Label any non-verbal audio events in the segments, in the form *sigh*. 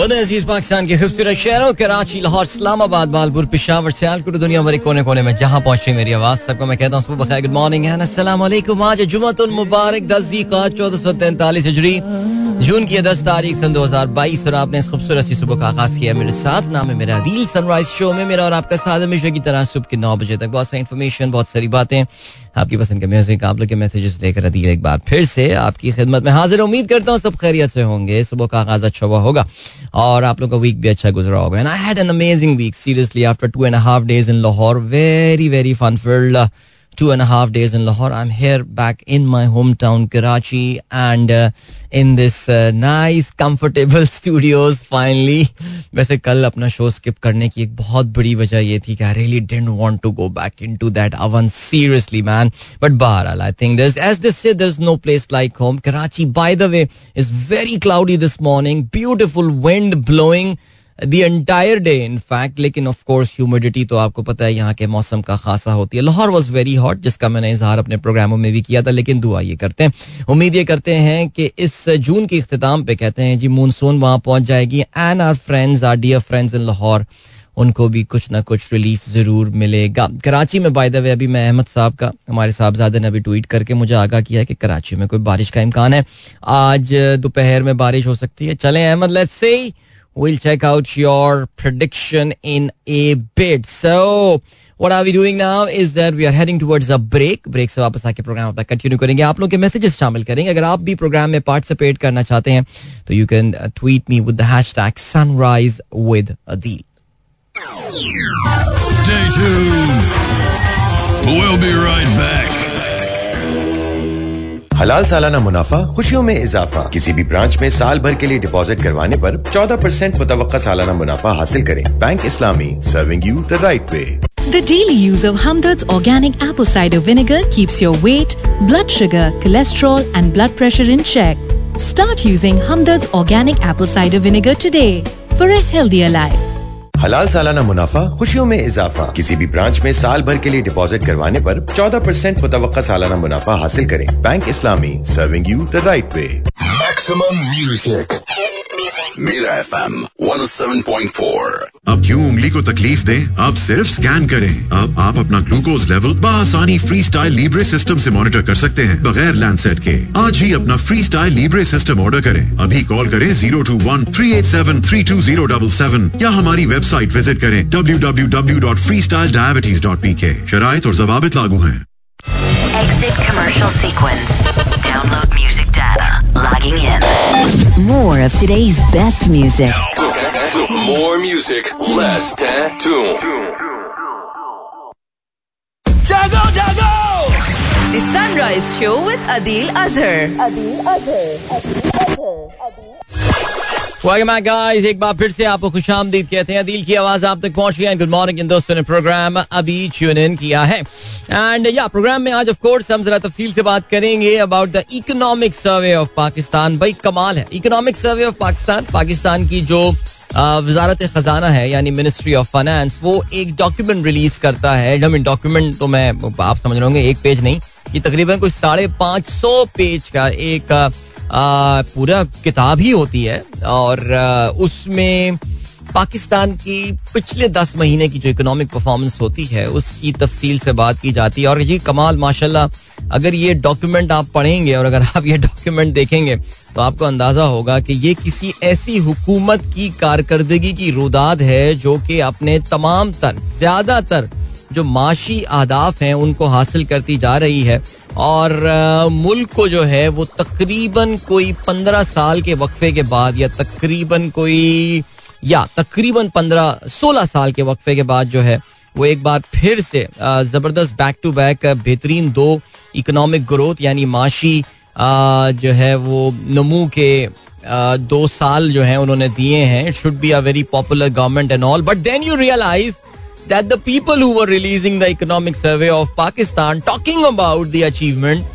अज़ीज़ पाकिस्तान के खूबसूरत शहरों कराची, लाहौर, इस्लामाबाद, बालपुर, पिशावर, सियालकोट, दुनिया भर कोने कोने में जहाँ पहुँचे मेरी आवाज़, सबको मैं कहता हूँ बखैर गुड मॉर्निंग है आज जुमतुल मुबारक, दस चौदह सौ तैंतालीस हिजरी। जून की दस तारीख सन दो हज़ार बाईस और आपने इस खूबसूरत सी सुबह का आगाज़ किया मेरे साथ। नाम है मेरा अदील सनराइज शो में मेरा और आपका साथ हमेशा की तरह सुबह के नौ बजे तक। बहुत सारी इन्फॉर्मेशन बहुत सारी बातें, आपकी पसंद के म्यूज़िक आप लोग के मैसेजेस लेकर अदील एक बार फिर से आपकी खिदमत में हाजिर। उम्मीद करता हूँ सब खैरियत से होंगे। सुबह का आगाज़ अच्छा हुआ होगा और आप लोग का वीक भी अच्छा गुजरा होगा। And I had an amazing week seriously after two and half days in Lahore very very fun filled two and a half days in Lahore. I'm here back in my hometown, Karachi, and uh, in this uh, nice, comfortable studios. वैसे कल अपना show skip करने की एक बहुत बड़ी वजह ये थी कि I really didn't want to go back into that oven seriously, man. But Bahral, I think there's, as they say, there's no place like home. Karachi, by the way, is very cloudy this morning. Beautiful wind blowing. The entire day in fact लेकिन of course humidity तो आपको पता है, यहाँ के मौसम का खासा होती है। लाहौर वॉज़ वेरी हॉट जिसका मैंने इजहार अपने प्रोग्रामों में भी किया था, लेकिन दुआ ये करते हैं। उम्मीद ये करते हैं कि इस जून के अख्ताम पे कहते हैं, जी मानसून वहाँ पहुँच जाएगी। And our friends our dear friends in Lahore, उनको भी कुछ ना कुछ रिलीफ ज़रूर मिलेगा। कराची में बाय वे अभी मैं अहमद साहब का, हमारे साहबजादे ने अभी ट्वीट करके मुझे आगाह किया है कि कराची में कोई बारिश का इम्कान है। आज दोपहर में बारिश हो सकती है। चलें Ahmad let's say We'll check out your prediction in a bit. So, what are we doing now is that we are heading towards a break. Break से वापस आके प्रोग्राम अपना कंटिन्यू करेंगे आप लोग के मैसेजेस शामिल करेंगे अगर आप भी प्रोग्राम में पार्टिसिपेट करना चाहते हैं तो you can tweet me with the hashtag sunrise with Adeel Stay tuned. We'll be right back. हलाल सालाना मुनाफा खुशियों में इजाफा किसी भी ब्रांच में साल भर के लिए डिपॉजिट करवाने पर 14 परसेंट मुतव सालाना मुनाफा हासिल करें bank Islami serving you the right way The daily use of Hamdard's organic apple cider vinegar keeps your weight, blood sugar, cholesterol and blood pressure in check. Start using Hamdard's organic apple cider vinegar today for a healthier life. हलाल सालाना मुनाफा, खुशियों में इजाफा। किसी भी branch में साल भर के लिए डिपॉजिट करवाने पर 14 परसेंट मुतव सालाना मुनाफा हासिल करें। Bank Islami serving you the right way Maximum music. Mira FM 107.4. अब क्यों उंगली को तकलीफ़ दे आप सिर्फ़ स्कैन करें अब आप अपना ग्लूकोज लेवल बसानी फ्री स्टाइल लीब्रे सिस्टम से मॉनिटर कर सकते हैं बगैर लैंडसेट के आज ही अपना free style libre system order करें अभी कॉल करें zero two one three eight seven three two zero double seven या हमारी वेबसाइट विज़िट करें W W W dot free style diabetes dot P K शराय और जवाबित लागू हैं Exit commercial sequence. Download music data. Logging in. More of today's best music. More music, less tattoo. Jago, jago! The Sunrise Show with Adil Azhar. Welcome guys. एक बार फिर से आपको खुश आमदीद कहते हैं। दिल की आवाज़ आप तक पहुँच गई गुड मॉर्निंग इन दोस्तों, ने प्रोग्राम अभी ट्यून इन किया है। एंड या प्रोग्राम में आज ऑफ़ कोर्स हम जरा तफसील से बात करेंगे about the economic survey of Pakistan भाई, कमाल है। Economic survey of Pakistan Pakistan की जो वजारत खजाना है, यानी मिनिस्ट्री ऑफ़ फाइनेंस वो एक डॉक्यूमेंट रिलीज़ करता है। डॉक्यूमेंट तो मैं, आप समझ रहे होंगे, एक पेज नहीं। ये तकरीबन कोई साढ़े पाँच सौ पेज का एक पूरा किताब ही होती है और उसमें पाकिस्तान की पिछले दस महीने की जो इकोनॉमिक परफॉर्मेंस होती है, उसकी तफसील से बात की जाती है। और जी कमाल, माशाल्लाह, अगर ये डॉक्यूमेंट आप पढ़ेंगे और अगर आप ये डॉक्यूमेंट देखेंगे तो आपको अंदाज़ा होगा कि ये किसी ऐसी हुकूमत की कारकर्दगी की रुदाद है जो कि अपने तमाम तर, ज़्यादातर जो माशी आदाफ हैं, उनको हासिल करती जा रही है। और मुल्क को जो है, वो तकरीबन कोई पंद्रह साल के वक्फे के बाद या तकरीबन कोई, या तकरीबन पंद्रह, सोलह साल के वक्फे के बाद जो है, वो एक बार फिर से ज़बरदस्त बैक टू बैक बेहतरीन दो इकोनॉमिक ग्रोथ यानी माशी जो है, वो नमू के दो साल जो है उन्होंने दिए हैं। It should be a very popular government and all but then you realise that the people who were releasing the economic survey of Pakistan talking about the achievement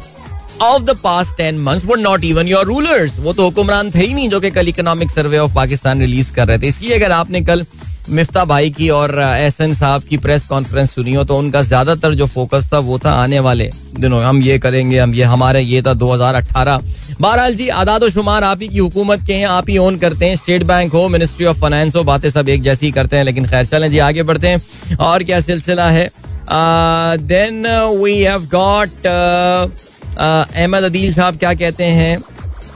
of the past 10 months were not even your rulers वो तो हुक्मरान थे ही नहीं जो कि कल economic survey of Pakistan release कर रहे थे इसलिए अगर आपने कल मिफ्ता भाई की और एहसन साहब की प्रेस कॉन्फ्रेंस सुनी हो तो उनका ज़्यादातर जो फोकस था वो था आने वाले दिनों हम ये करेंगे, हम ये, हमारे ये था 2018 बहरहाल जी, आदाद शुमार, आप ही की हुकूमत के हैं, आप ही ओन करते हैं, स्टेट बैंक हो मिनिस्ट्री ऑफ़ फाइनेंस हो, बातें सब एक जैसी करते हैं, लेकिन खैर, चलें जी, आगे बढ़ते हैं। और क्या सिलसिला है? Then we have got Ahmed Adeel sahab क्या कहते हैं?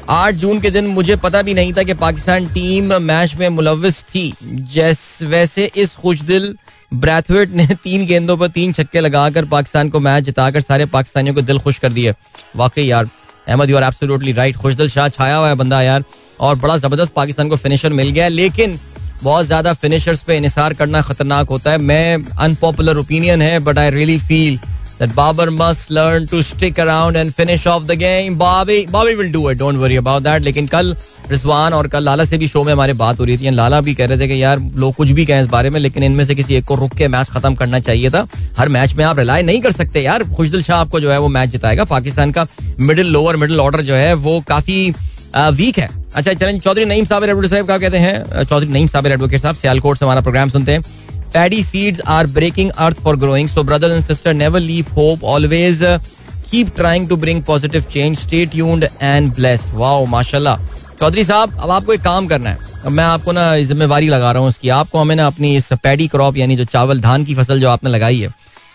आठ जून के दिन मुझे पता भी नहीं था कि पाकिस्तान टीम मैच में मुलविस थी। जैस, वैसे इस खुशदिल ब्रैथवेट ने *laughs* तीन गेंदों पर तीन छक्के लगाकर पाकिस्तान को मैच जिताकर सारे पाकिस्तानियों को दिल खुश कर दिए। वाकई यार, Ahmed you are absolutely right Khushdil Shah छाया हुआ है बंदा यार, और बड़ा ज़बरदस्त पाकिस्तान को फिनिशर मिल गया लेकिन बहुत ज़्यादा फिनिशर्स पे इनिसार करना खतरनाक होता है। मैं अनपॉपुलर ओपिनियन है but I really feel that Babar must learn to stick around and finish off the game. Bobby, Bobby will do it. Don't worry about that. लेकिन कल रिजवान और कल लाला से भी शो में हमारे बात हो रही थी लाला भी कह रहे थे कि यार लोग कुछ भी कहें इस बारे में लेकिन इनमें से किसी एक को रुक के मैच खत्म करना चाहिए था हर मैच में आप रिलाई नहीं कर सकते यार खुशदिल शाह आपको जो है वो मैच जिताएगा पाकिस्तान का मिडिल लोअर मिडिल ऑर्डर जो है वो काफ़ी वीक है अच्छा चलें चौधरी नईम साबिर एडवोकेट साहब क्या कहते हैं चौधरी नईम साबिर एडवोकेट साहब सियालकोट से हमारा प्रोग्राम सुनते हैं Seeds are breaking earth for growing. So, brothers and sisters, never leave hope. Always uh, keep trying to bring positive change. Stay tuned and blessed. माशाल्लाह. चौधरी साहब अब आपको एक काम करना है अब मैं आपको ना जिम्मेवारी लगा रहा हूँ उसकी आपको हमें ना अपनी इस पैडी क्रॉप यानी जो चावल धान की फ़सल जो आपने लगाई है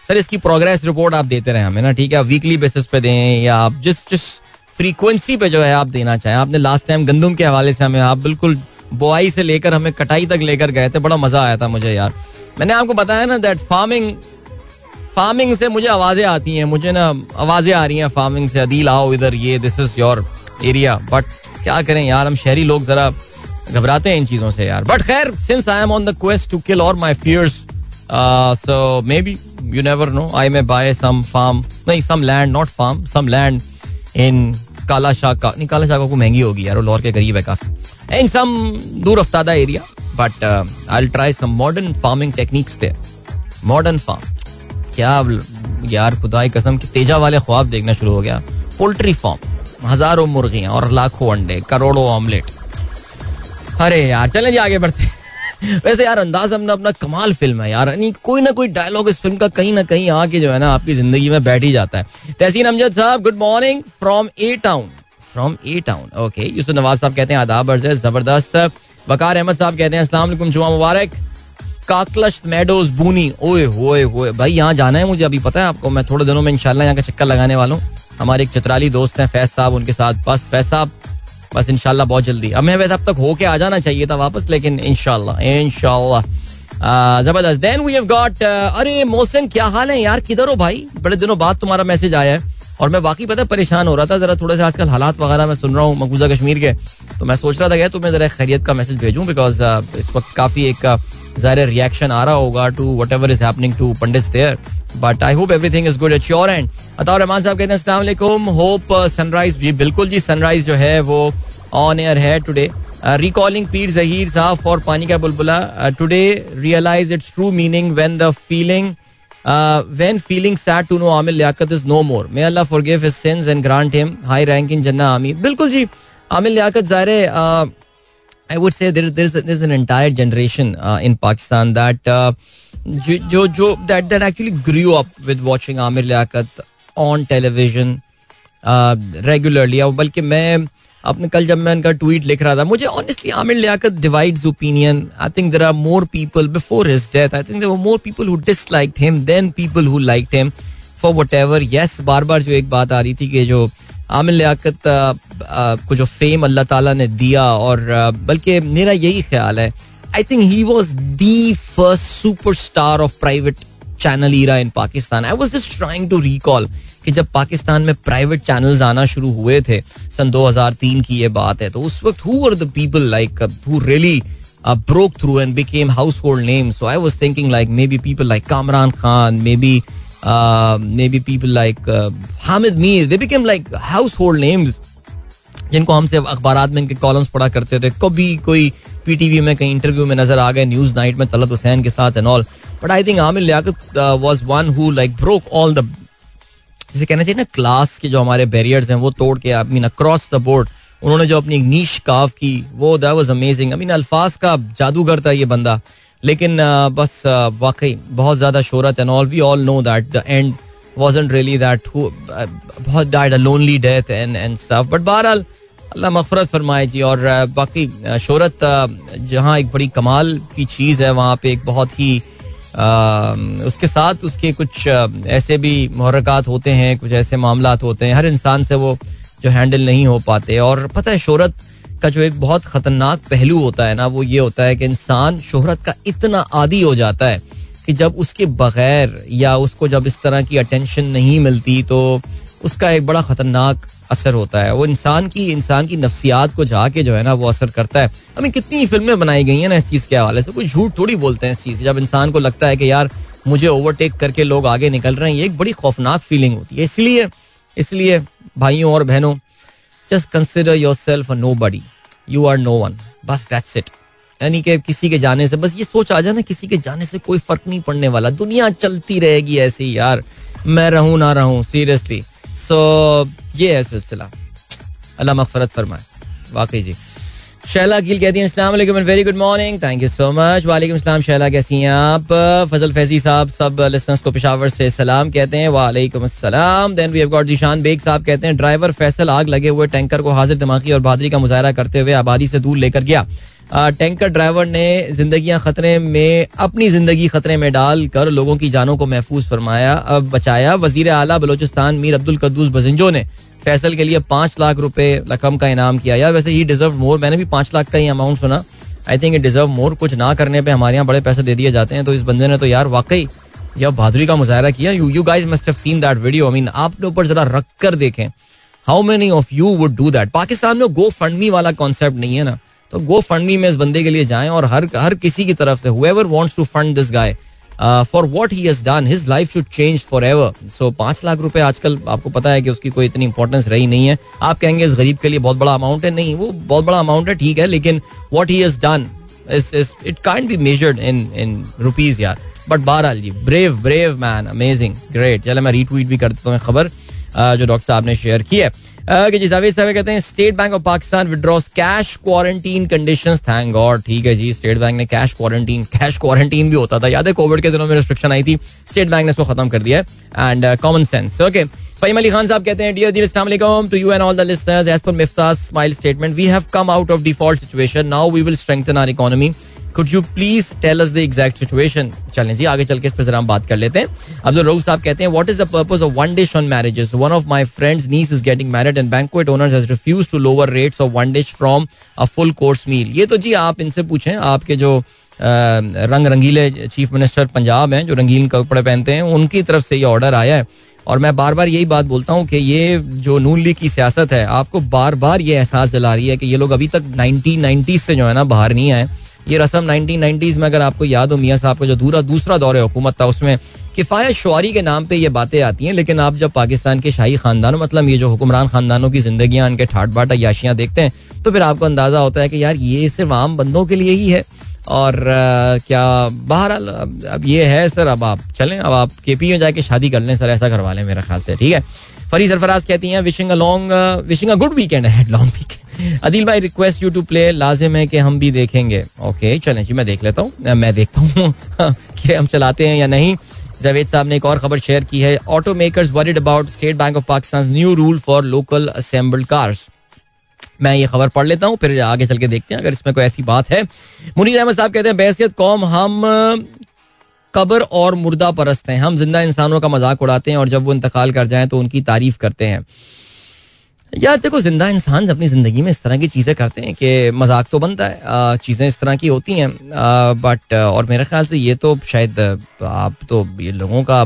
सर इसकी प्रोग्रेस रिपोर्ट आप देते रहे हमें ना ठीक है वीकली बेसिस पे दें या आप जिस जिस फ्रीक्वेंसी पे जो है आप देना चाहें आपने लास्ट टाइम गंदुम के हवाले से हमें आप बिल्कुल बुआई से लेकर हमें कटाई तक लेकर गए थे बड़ा मज़ा आया था मुझे यार मैंने आपको बताया ना दैट फ़ार्मिंग फ़ार्मिंग से मुझे आवाज़ें आती हैं, मुझे ना आवाज़ें आ रही हैं फ़ार्मिंग से, अदील आओ इधर, ये this is your area but क्या करें यार, हम शहरी लोग जरा घबराते हैं इन चीज़ों से यार। बट खैर since I am on the quest to kill और my fears so maybe you never know I may buy some farm नहीं some land not farm some land in Kala Shah का नहीं काला शाह को महँगी होगी यार, वो लाहौर के करीब है काफ़ी। इन सम दूर अफ्तादा area but I try some modern farming techniques थे मॉडर्न फार्म क्या यार खुदाई कसम की तेजा वाले ख्वाब देखना शुरू हो गया। पोल्ट्री फार्म हज़ारों मुर्गियाँ और लाखों अंडे, करोड़ों ऑमलेट अरे यार, चले जी आगे बढ़ते *laughs* वैसे यार, अंदाज हमने अपना कमाल फ़िल्म है यार। नहीं कोई ना कोई डायलॉग इस फ़िल्म का कहीं ना कहीं आके जो है ना आपकी ज़िंदगी में बैठ ही जाता है। Tehseen Amjad sahab good morning from a town from a town okay Yousuf Nawaz sahab कहते हैं, आदाब ज़बरदस्त। वकार अहमद साहब कहते हैं, अस्सलाम जुमा मुबारक। काकलश मेडोज, बूनी। ओए होए होए भाई, यहाँ जाना है मुझे अभी, पता है आपको? मैं थोड़े दिनों में इंशाल्लाह यहाँ का चक्कर लगाने वाला हूँ। हमारे एक चित्राली दोस्त हैं, फैज साहब, उनके साथ। बस, फैज साहब, बस इंशाल्लाह बहुत जल्दी। अब मैं वैसे अब तक होके आ जाना चाहिए था वापस, लेकिन इनशाला इनशाला ज़बरदस्त। देन वी हैव गॉट अरे, मोहसिन, क्या हाल है? यार, किधर हो भाई? बड़े दिनों बाद तुम्हारा मैसेज आया है। और मैं वाकई पता परेशान हो रहा था जरा थोड़े से आजकल हालात वगैरह मैं सुन रहा हूँ मकबूजा कश्मीर के तो मैं सोच रहा था कि मैं जरा खैरियत का मैसेज भेजूं बिकॉज़ uh, इस वक्त काफ़ी एक uh, ज़ाहिर रिएक्शन आ रहा होगा to whatever is happening to Pandit there but I hope everything is good at your end Ataur Rahman साहब कहते हैं होप सनराइज जी बिल्कुल जी सनराइज जो है वो ऑन एयर है टुडे रिकॉलिंग पीर जहीर साहब फॉर पानी का बुलबुला today realize it's true meaning when the feeling when feeling sad to know Amir Liaquat is no more. May Allah forgive his sins and grant him high rank in Jannah. Ameen. बिल्कुल जी आमिर लियाकत ज़ाहिर there's an entire generation uh, in Pakistan that uh, जो जो that actually grew up with watching Amir Liaquat on television uh, regularly. बल्कि मैं आपने कल जब मैं उनका ट्वीट लिख रहा था, मुझे honestly Aamir Liaquat divides opinion I think there are more people before his death I think there more people who disliked him than people who liked him for whatever yes बार बार जो एक बात आ रही थी कि जो आमिर लियाकत को जो फेम अल्लाह ताला ने दिया और बल्कि मेरा यही ख्याल है I think he was the first super star of private channel era in Pakistan I was just trying to recall कि जब पाकिस्तान में प्राइवेट चैनल्स आना शुरू हुए थे सन 2003 की ये बात है तो उस वक्त who were the people like who really broke through and became household names. So I was thinking like maybe people like Kamran Khan, maybe uh, maybe people like uh, Hamid Mir. They became like household names. जिनको हमसे अखबार में इनके columns पढ़ा करते थे कभी कोई पीटीवी में कहीं इंटरव्यू में नज़र आ गए न्यूज़ नाइट में तलत हुसैन के साथ and all but I think Aamir Liaquat was one who like broke all the जैसे कहना चाहिए ना क्लास के जो हमारे बैरियर्स हैं वो तोड़ के I mean across the board उन्होंने जो अपनी नीश काफ की वो that was amazing I mean अल्फाज का जादूगर था ये बंदा। लेकिन uh, बस uh, वाकई बहुत ज़्यादा शोहरत and all we all know that the end wasn't that who uh, बहुत died a lonely death and and stuff. But बहरहाल अल्लाह मफरत फरमाए जी और बाकी uh, जहाँ एक बड़ी कमाल की चीज़ है वहाँ पे एक बहुत ही उसके साथ उसके कुछ ऐसे भी महरक़ात होते हैं, कुछ ऐसे मामला होते हैं। हर इंसान से वो जो हैंडल नहीं हो पाते। और पता है, शहरत का जो एक बहुत खतरनाक पहलू होता है ना, वो ये होता है कि इंसान शहरत का इतना आदि हो जाता है कि जब उसके बगैर या उसको जब इस तरह की अटेंशन नहीं मिलती तो उसका एक बड़ा खतरनाक असर होता है। वो इंसान की इंसान की नफ्सियात को जाके जो है ना वो असर करता है। हमें कितनी फ़िल्में बनाई गई हैं ना इस चीज़ के हवाले से, कोई झूठ थोड़ी बोलते हैं इस चीज़ जब इंसान को लगता है कि यार, मुझे ओवरटेक करके लोग आगे निकल रहे हैं, ये एक बड़ी खौफनाक फीलिंग होती है। इसलिए इसलिए भाइयों और बहनों just consider yourself nobody you are no one बस दैट्स इट यानी कि किसी के जाने से, बस ये सोच आ जाए ना, किसी के जाने से कोई फ़र्क नहीं पड़ने वाला। दुनिया चलती रहेगी ऐसे ही यार। मैं रहूँ ना रहूँ सीरियसली सो ये है सिलसिला। अल्लाह मगफरत फरमाए। वाकई जी। शैला गिल कहती हैं, अस्सलाम वालेकुम and very good morning thank you so much वालेकुम अस्सलाम शैला कैसी हैं आप? फजल फैजी साहब, सब लिसनर्स को पेशावर से सलाम कहते हैं। वालेकुम अस्सलाम then we have got Zeeshan Baig साहब कहते हैं, ड्राइवर फैसल आग लगे हुए टैंकर को हाजिर दिमागी और बहादरी का मुजाहरा करते हुए आबादी से दूर लेकर गया। टैंकर ड्राइवर ने जिंदगियाँ खतरे में, अपनी ज़िंदगी खतरे में डाल कर लोगों की जानों को महफूज फरमाया बचाया। वज़ीर आला बलोचिस्तान मीर अब्दुल कद्दूस बजिंजो ने फैसल के लिए पाँच लाख रुपए रकम का इनाम किया। यार वैसे ही डिजर्व मोर मैंने भी पाँच लाख का ही अमाउंट सुना। आई थिंक डिजर्व मोर कुछ ना करने पे हमारे यहाँ बड़े पैसे दे दिए जाते हैं। तो इस बंदे ने तो यार वाकई यह बहादुरी का मुजाहरा किया। You you guys must have seen that video I mean आपने ऊपर जरा रख कर देखें। How many of you would do that Pakistan में गो फंड वाला कॉन्सेप्ट नहीं है ना? तो गो फंड में इस बंदे के लिए जाएँ और हर हर किसी की तरफ़ से whoever wants to fund this guy for what he has done his life should change forever so पाँच लाख रुपए आजकल आपको पता है कि उसकी कोई इतनी इंपॉर्टेंस रही नहीं है। आप कहेंगे इस गरीब के लिए बहुत बड़ा अमाउंट है? नहीं वो बहुत बड़ा अमाउंट है ठीक है लेकिन what he has done it can't be measured in in rupees यार। बट बहरहाल जी brave brave man amazing great चले मैं रीट्वीट भी कर देता हूँ खबर uh, जो डॉक्टर साहब ने शेयर की है। कि जी जावेद साहब, कहते हैं State Bank of Pakistan withdraws cash quarantine conditions thank God ठीक है जी स्टेट बैंक ने कैश क्वारंटीन कैश क्वारंटीन भी होता था। याद है कोविड के दिनों में रिस्ट्रिक्शन आई थी? स्टेट बैंक ने इसको खत्म कर दिया है। And common sense okay Faheem Ali Khan साहब कहते हैं डियर दिल अस्सलाम to you and all the listeners as per Miftah Ismail statement we have come out of default situation now we will strengthen our economy could you please tell us the exact situation चलें जी, आगे चल के इस पर जरा हम बात कर लेते हैं। अब्दुल रऊफ साहब कहते हैं what is the purpose of one dish on marriages one of my friends niece is getting married and banquet owners has refused to lower rates of one dish from a full course meal ये तो जी आप इनसे पूछें, आपके जो रंग रंगीले chief minister Punjab हैं, जो रंगीन कपड़े पहनते हैं, उनकी तरफ़ से ये ऑर्डर आया है। और मैं बार बार यही बात बोलता हूँ कि ये जो नून लीग की सियासत है, आपको बार बार ये एहसास दिला रही है कि ये लोग अभी तक नाइनटीन से जो है ना बाहर नहीं आए। ये रसम 1990s में अगर आपको याद हो मियाँ साहब का जो दूरा दूसरा दौर हुकूमत था उसमें किफ़ायत शुरी के नाम पे ये बातें आती हैं लेकिन आप जब पाकिस्तान के शाही खानदानों मतलब ये जो हुक्मरान खानदानों की जिंदगियाँ इनके ठाट बाट अयाशियाँ देखते हैं तो फिर आपको अंदाज़ा होता है कि यार ये सिर्फ़ आम बंदों के लिए ही है। और आ, क्या बहरहाल अब ये है सर अब आप चलें अब आप के पी में जाके शादी कर लें सर ऐसा करवा लें मेरे ख्याल से ठीक है? फरी सरफराज कहती हैं wishing a long wishing a good weekend है लॉन्ग वीकेंड अदिल भाई रिक्वेस्ट यू टू प्ले लाजिम है कि हम भी देखेंगे. ओके चलें जी, मैं देख लेता हूँ. मैं देखता हूँ *laughs* कि हम चलाते हैं या नहीं. जावेद साहब ने एक और खबर शेयर की है. Auto makers worried about State Bank of Pakistan new rule for local assembled cars मैं ये खबर पढ़ लेता हूँ, फिर आगे चल के देखते हैं, अगर इसमें कोई ऐसी बात है. मुनीर अहमद साहब कहते हैं बैसियत कौम, हम, कब्र और मुर्दा परस्त हैं. हम ज़िंदा इंसानों का मज़ाक उड़ाते हैं और जब वो इंतकाल कर जाएँ तो उनकी तारीफ़ करते हैं. यार देखो ज़िंदा इंसान अपनी ज़िंदगी में इस तरह की चीज़ें करते हैं कि मज़ाक तो बनता है चीज़ें इस तरह की होती हैं बट और मेरे ख्याल से ये तो शायद आप तो ये लोगों का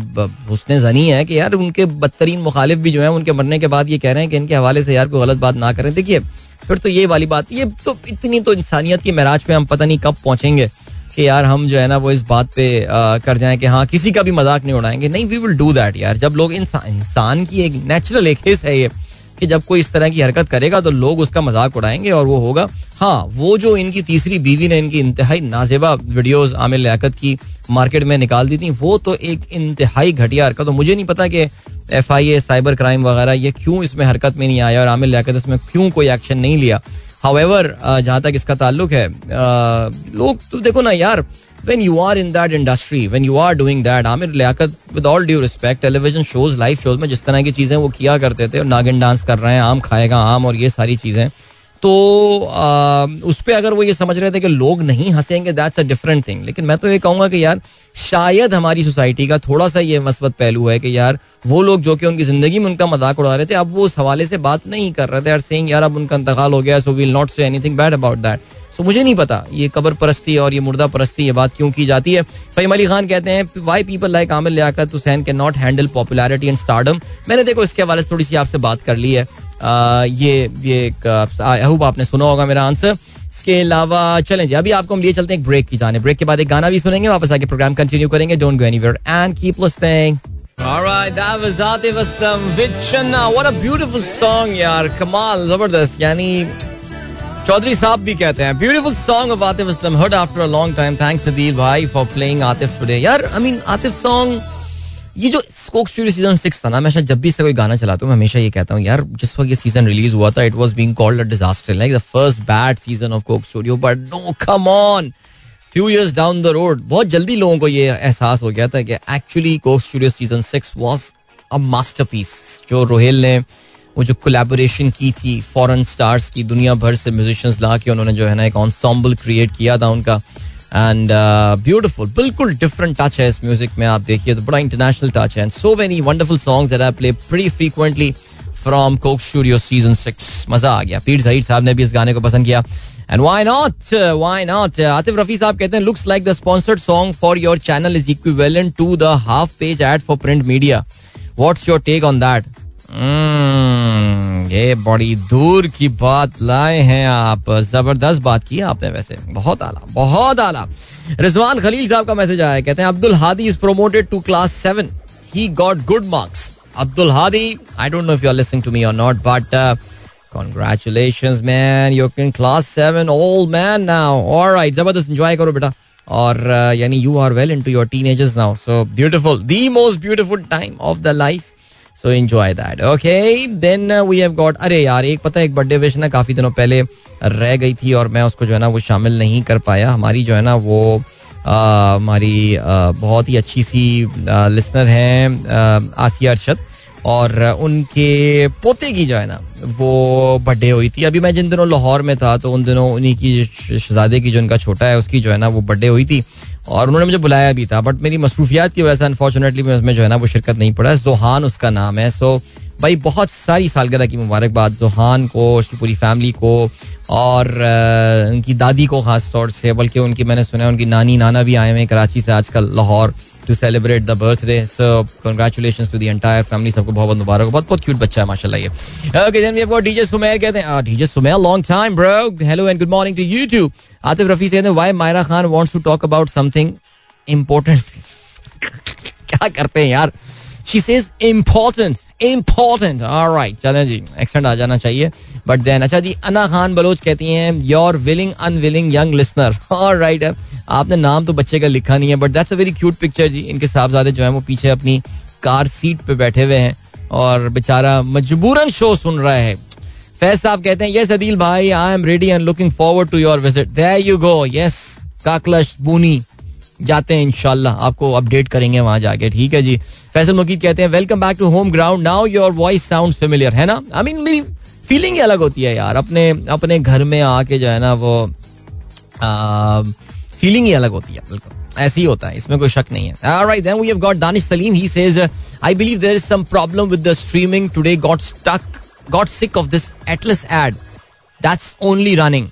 हुसन जनी है कि यार उनके बदतरीन मुखालिफ भी जो है उनके मरने के बाद ये कह रहे हैं कि इनके हवाले से यार कोई गलत बात ना करें। देखिए फिर तो ये वाली बात ये तो इतनी तो इंसानियत की महराज पे हम पता नहीं कब पहुँचेंगे कि यार हम जो है ना वो इस बात पे आ, कर जाएँ कि हाँ किसी का भी मज़ाक नहीं उड़ाएँगे। नहीं वी विल डू दैट यार। जब लोग इंसान इंसान की एक नेचुरल एक हिस्स है ये कि जब कोई इस तरह की हरकत करेगा तो लोग उसका मज़ाक उड़ाएँगे और वो होगा। हाँ वो जो इनकी तीसरी बीवी ने इनकी इंतहाई नाजेबा वीडियोस आमिर लियाकत की मार्केट में निकाल दी थी, वो तो एक इंतहाई घटिया हरकत तो मुझे नहीं पता कि F I A cyber crime वगैरह ये क्यों इसमें हरकत में नहीं आया और आमिर लियाकत इसमें क्यों कोई एक्शन नहीं लिया। हावेवर जहाँ तक इसका ताल्लुक है लोग तो देखो ना यार when you are in that industry, when you are doing that Aamir Liaquat with all due respect television shows live shows में जिस तरह की चीज़ें वो किया करते थे, और नागिन डांस कर रहे हैं, आम खाएगा, आम और ये सारी चीज़ें तो उस पर अगर वो ये समझ रहे थे कि लोग नहीं हंसेंगे दैट्स अ डिफरेंट थिंग लेकिन मैं तो ये कहूँगा कि यार, शायद हमारी सोसाइटी का थोड़ा सा ये मस्बत पहलू है कि यार, वो लोग जो कि उनकी ज़िंदगी में उनका मज़ाक उड़ा रहे थे, अब वो उस हवाले से बात नहीं कर रहे थे यार सेइंग यार, अब उनका इंतकाल हो गया so will not say anything bad about that so मुझे नहीं पता ये कबर परस्ती और ये मुर्दा परस्ती ये बात क्यों की जाती है। फहीम अली खान कहते हैं why people like Aamir Liaquat Hussain can not handle popularity and stardom मैंने देखो इसके हवाले से थोड़ी सी आपसे बात कर ली है। आ, ये ये आई होप आपने सुना होगा मेरा आंसर। इसके अलावा चलें जी अभी आपको हम लिए चलते हैं ब्रेक की जाने। ब्रेक के बाद एक गाना भी सुनेंगे वापस आके प्रोग्राम कंटिन्यू करेंगे। Don't go anywhere and keep listening Alright, that was Atif Aslam with Channa. What a beautiful song, यार कमाल ज़बरदस्त यानी चौधरी साहब भी कहते हैं beautiful song of Atif Aslam heard after a long time thanks Adeel भाई फॉर प्लेइंग आतिफ टुडे यार आई मीन आतिफ सॉन्ग ये जो स्कोक स्टूडियो सीज़न सिक्स था ना, मैं शायद जब भी इससे कोई गाना चलाता हूँ, मैं हमेशा ये कहता हूँ, यार, जिस वक्त ये सीज़न रिलीज़ हुआ था it was being called a disaster like the first bad season of Coke Studio but no come on few years down the road बहुत जल्दी लोगों को ये एहसास हो गया था कि actually Coke Studio season six was a masterpiece जो रोहेल ने वो जो कोलेबोरेशन की थी फॉरेन स्टार्स की दुनिया भर से म्यूजिशियंस ला के उन्होंने जो है ना एक ऑनसॉम्बल क्रिएट किया था उनका। एंड ब्यूटिफुल बिल्कुल डिफरेंट टच है इस म्यूज़िक में, आप देखिए तो बड़ा इंटरनेशनल टच है। And so many wonderful songs that I play pretty frequently from Coke Studio season six मज़ा आ गया। पीर जहीर साहब ने भी इस गाने को पसंद किया। And why not why not Atif Rafi साहब कहते हैं looks like the sponsored song for your channel is equivalent to the half page ad for print media what's your take on that ये बड़ी दूर की बात लाए हैं आप। ज़बरदस्त बात की आपने वैसे। बहुत आला बहुत आला। रिजवान खलील साहब का मैसेज आया कहते हैं, Abdul Hadi is promoted to class seven he got good marks Abdul Hadi I don't know if you are listening to me or not but congratulation man you in class 7 old man all right, ज़बरदस्त enjoy करो बेटा। और यानी you are well into your teenagers now so beautiful the most beautiful time of the life so enjoy that okay then we have got अरे यार, एक पता एक बर्थडे विश ना, काफ़ी दिनों पहले रह गई थी और मैं उसको जो है ना, वो शामिल नहीं कर पाया। हमारी जो है ना, वो हमारी बहुत ही अच्छी सी लिसनर हैं आसिया अरशद और उनके पोते की जो है ना, वो बर्थडे हुई थी। अभी मैं जिन दिनों लाहौर में था तो उन दिनों उन्हीं की, शहजादे की जो उनका छोटा है, उसकी जो है ना, वो बर्थडे हुई थी। और उन्होंने मुझे बुलाया भी था बट मेरी मसरूफियात की वजह से अनफॉर्चुनेटली उसमें जो है ना वो शिरकत नहीं पड़ा। जोहान उसका नाम है। सो भाई, बहुत सारी सालगिरह की मुबारकबाद जोहान को, उसकी पूरी फैमिली को और उनकी दादी को खास तौर से, बल्कि उनकी मैंने सुना है, उनकी नानी नाना भी आए हुए हैं कराची से आजकल Lahore. To celebrate the birthday so congratulation to the entire family सबको बहुत बहुत मुबारक। बहुत बहुत क्यूट बच्चा है, माशाल्लाह ये। Okay then we DJ Sumer कहते हैं DJ Sumer long time bro hello and good morning to you too Atif Rafi कहते हैं why Maira Khan wants to talk about something important क्या करते हैं यार? She says important important alright चलें जी एक्सेंट आ जाना चाहिए। बट देन अच्छा जी अना खान बलोच कहती हैं your willing unwilling young listener alright आपने नाम तो बच्चे का लिखा नहीं है but that's a very cute picture जी। इनके साहबजादे जो है, वो पीछे अपनी कार सीट पे बैठे हुए हैं और बेचारा मजबूरन शो सुन रहा है। फैज साहब कहते हैं यस अदील भाई I am ready and looking forward to your visit there you go yes Kalash, Booni जाते हैं इनशाला आपको अपडेट करेंगे वहाँ जाके, ठीक है जी। फैसल मुकीद कहते हैं welcome back to home ground now your voice sound familiar है ना? आई मीन मेरी फीलिंग ही अलग होती है यार। अपने अपने घर में आके जो है ना वो फीलिंग ही अलग होती है बिल्कुल ऐसे ही होता है इसमें कोई शक नहीं है Alright, then we have got Danish Salim. He says, I believe there is some problem with the streaming today. Got stuck, got sick of this Atlas ad. That's only running.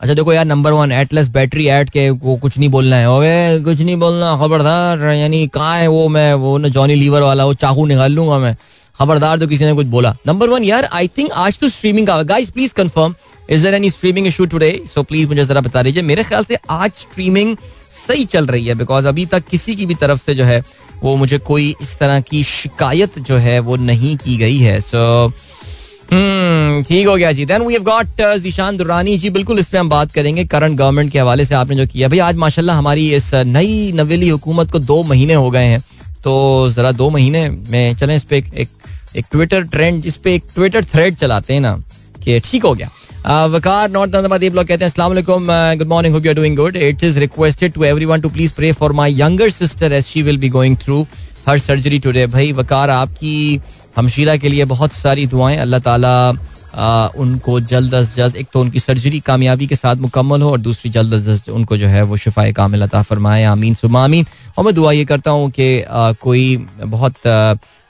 अच्छा देखो यार number one Atlas battery ad के वो कुछ नहीं बोलना है okay कुछ नहीं बोलना खबरदार यानी कहाँ है वो मैं वो ना जॉनी लीवर वाला वो चाकू निकाल लूँगा मैं खबरदार तो किसी ने कुछ बोला नंबर वन यार आई थिंक आज तो स्ट्रीमिंग का guys please confirm is there any streaming issue today so please मुझे जरा बता दीजिए। मेरे ख्याल से आज स्ट्रीमिंग सही चल रही है बिकॉज़ अभी तक किसी की भी तरफ़ से जो है वो मुझे कोई इस तरह की शिकायत जो है वो नहीं की गई है। सो so, ठीक हो गया जी। Then we have got Zeeshan Durrani ji बिल्कुल इस पे हम बात करेंगे। करंट गवर्नमेंट के हवाले से आपने जो किया। भाई आज माशाल्लाह हमारी इस नई नवेली हुकूमत को दो महीने हो गए हैं। तो जरा दो महीने में चलें इस पे एक ट्विटर ट्रेंड इस पे एक ट्विटर थ्रेड चलाते हैं ना कि ठीक हो गया। वकार नॉर्थ नंदबाद ब्लॉग कहते हैं अस्सलाम वालेकुम good morning hope you are doing good it is requested to everyone to please pray for my younger sister as she will be going through her surgery today भाई वकार आपकी हमशीरा के लिए बहुत सारी दुआएँ अल्लाह ताला आ, उनको जल्द अज जल्द एक तो उनकी सर्जरी कामयाबी के साथ मुकम्मल हो और दूसरी जल्द अज जल्द उनको जो है वो शिफाए कामिल अता फरमाए आमीन सुमा आमीन और मैं दुआ ये करता हूँ कि कोई बहुत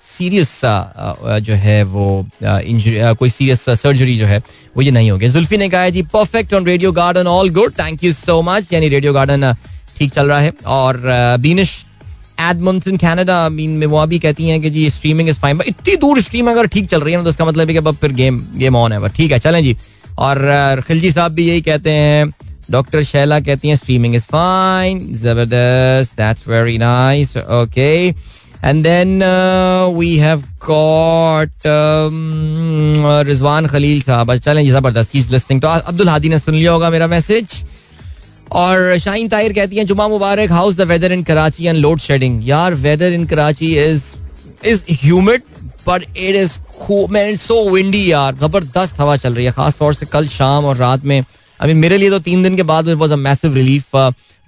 सीरियस सा जो है वो इंजरी कोई सीरियस सर्जरी जो है, वो ये नहीं होगी। जुल्फी ने कहा है जी perfect on radio garden all good thank you so much यानी रेडियो गार्डन ठीक चल रहा है। और बीनिश एडमंटन कनाडा मीन में वो अभी कहती हैं कि जी स्ट्रीमिंग इज़ फाइन इतनी दूर स्ट्रीम अगर ठीक चल रही है तो उसका मतलब है कि अब फिर गेम गेम ऑन है। ठीक है, चलें जी। और खिलजी साहब भी यही कहते हैं, डॉक्टर शैला कहती हैं स्ट्रीमिंग इज़ फाइन ज़बरदस्त that's very nice okay and then we have got Rizwan Khalil साहब। चलें जी, ज़बरदस्त। ही लिस्टिंग तो अब्दुल हादी ने सुन लिया होगा मेरा मैसेज और शाहीन ताहिर कहती हैं जुमा मुबारक how's the weather in Karachi and load shedding यार weather in Karachi is is humid but it is man so windy यार। ज़बरदस्त हवा चल रही है खास तौर से कल शाम और रात में। अभी मेरे लिए तो तीन दिन के बाद was a massive relief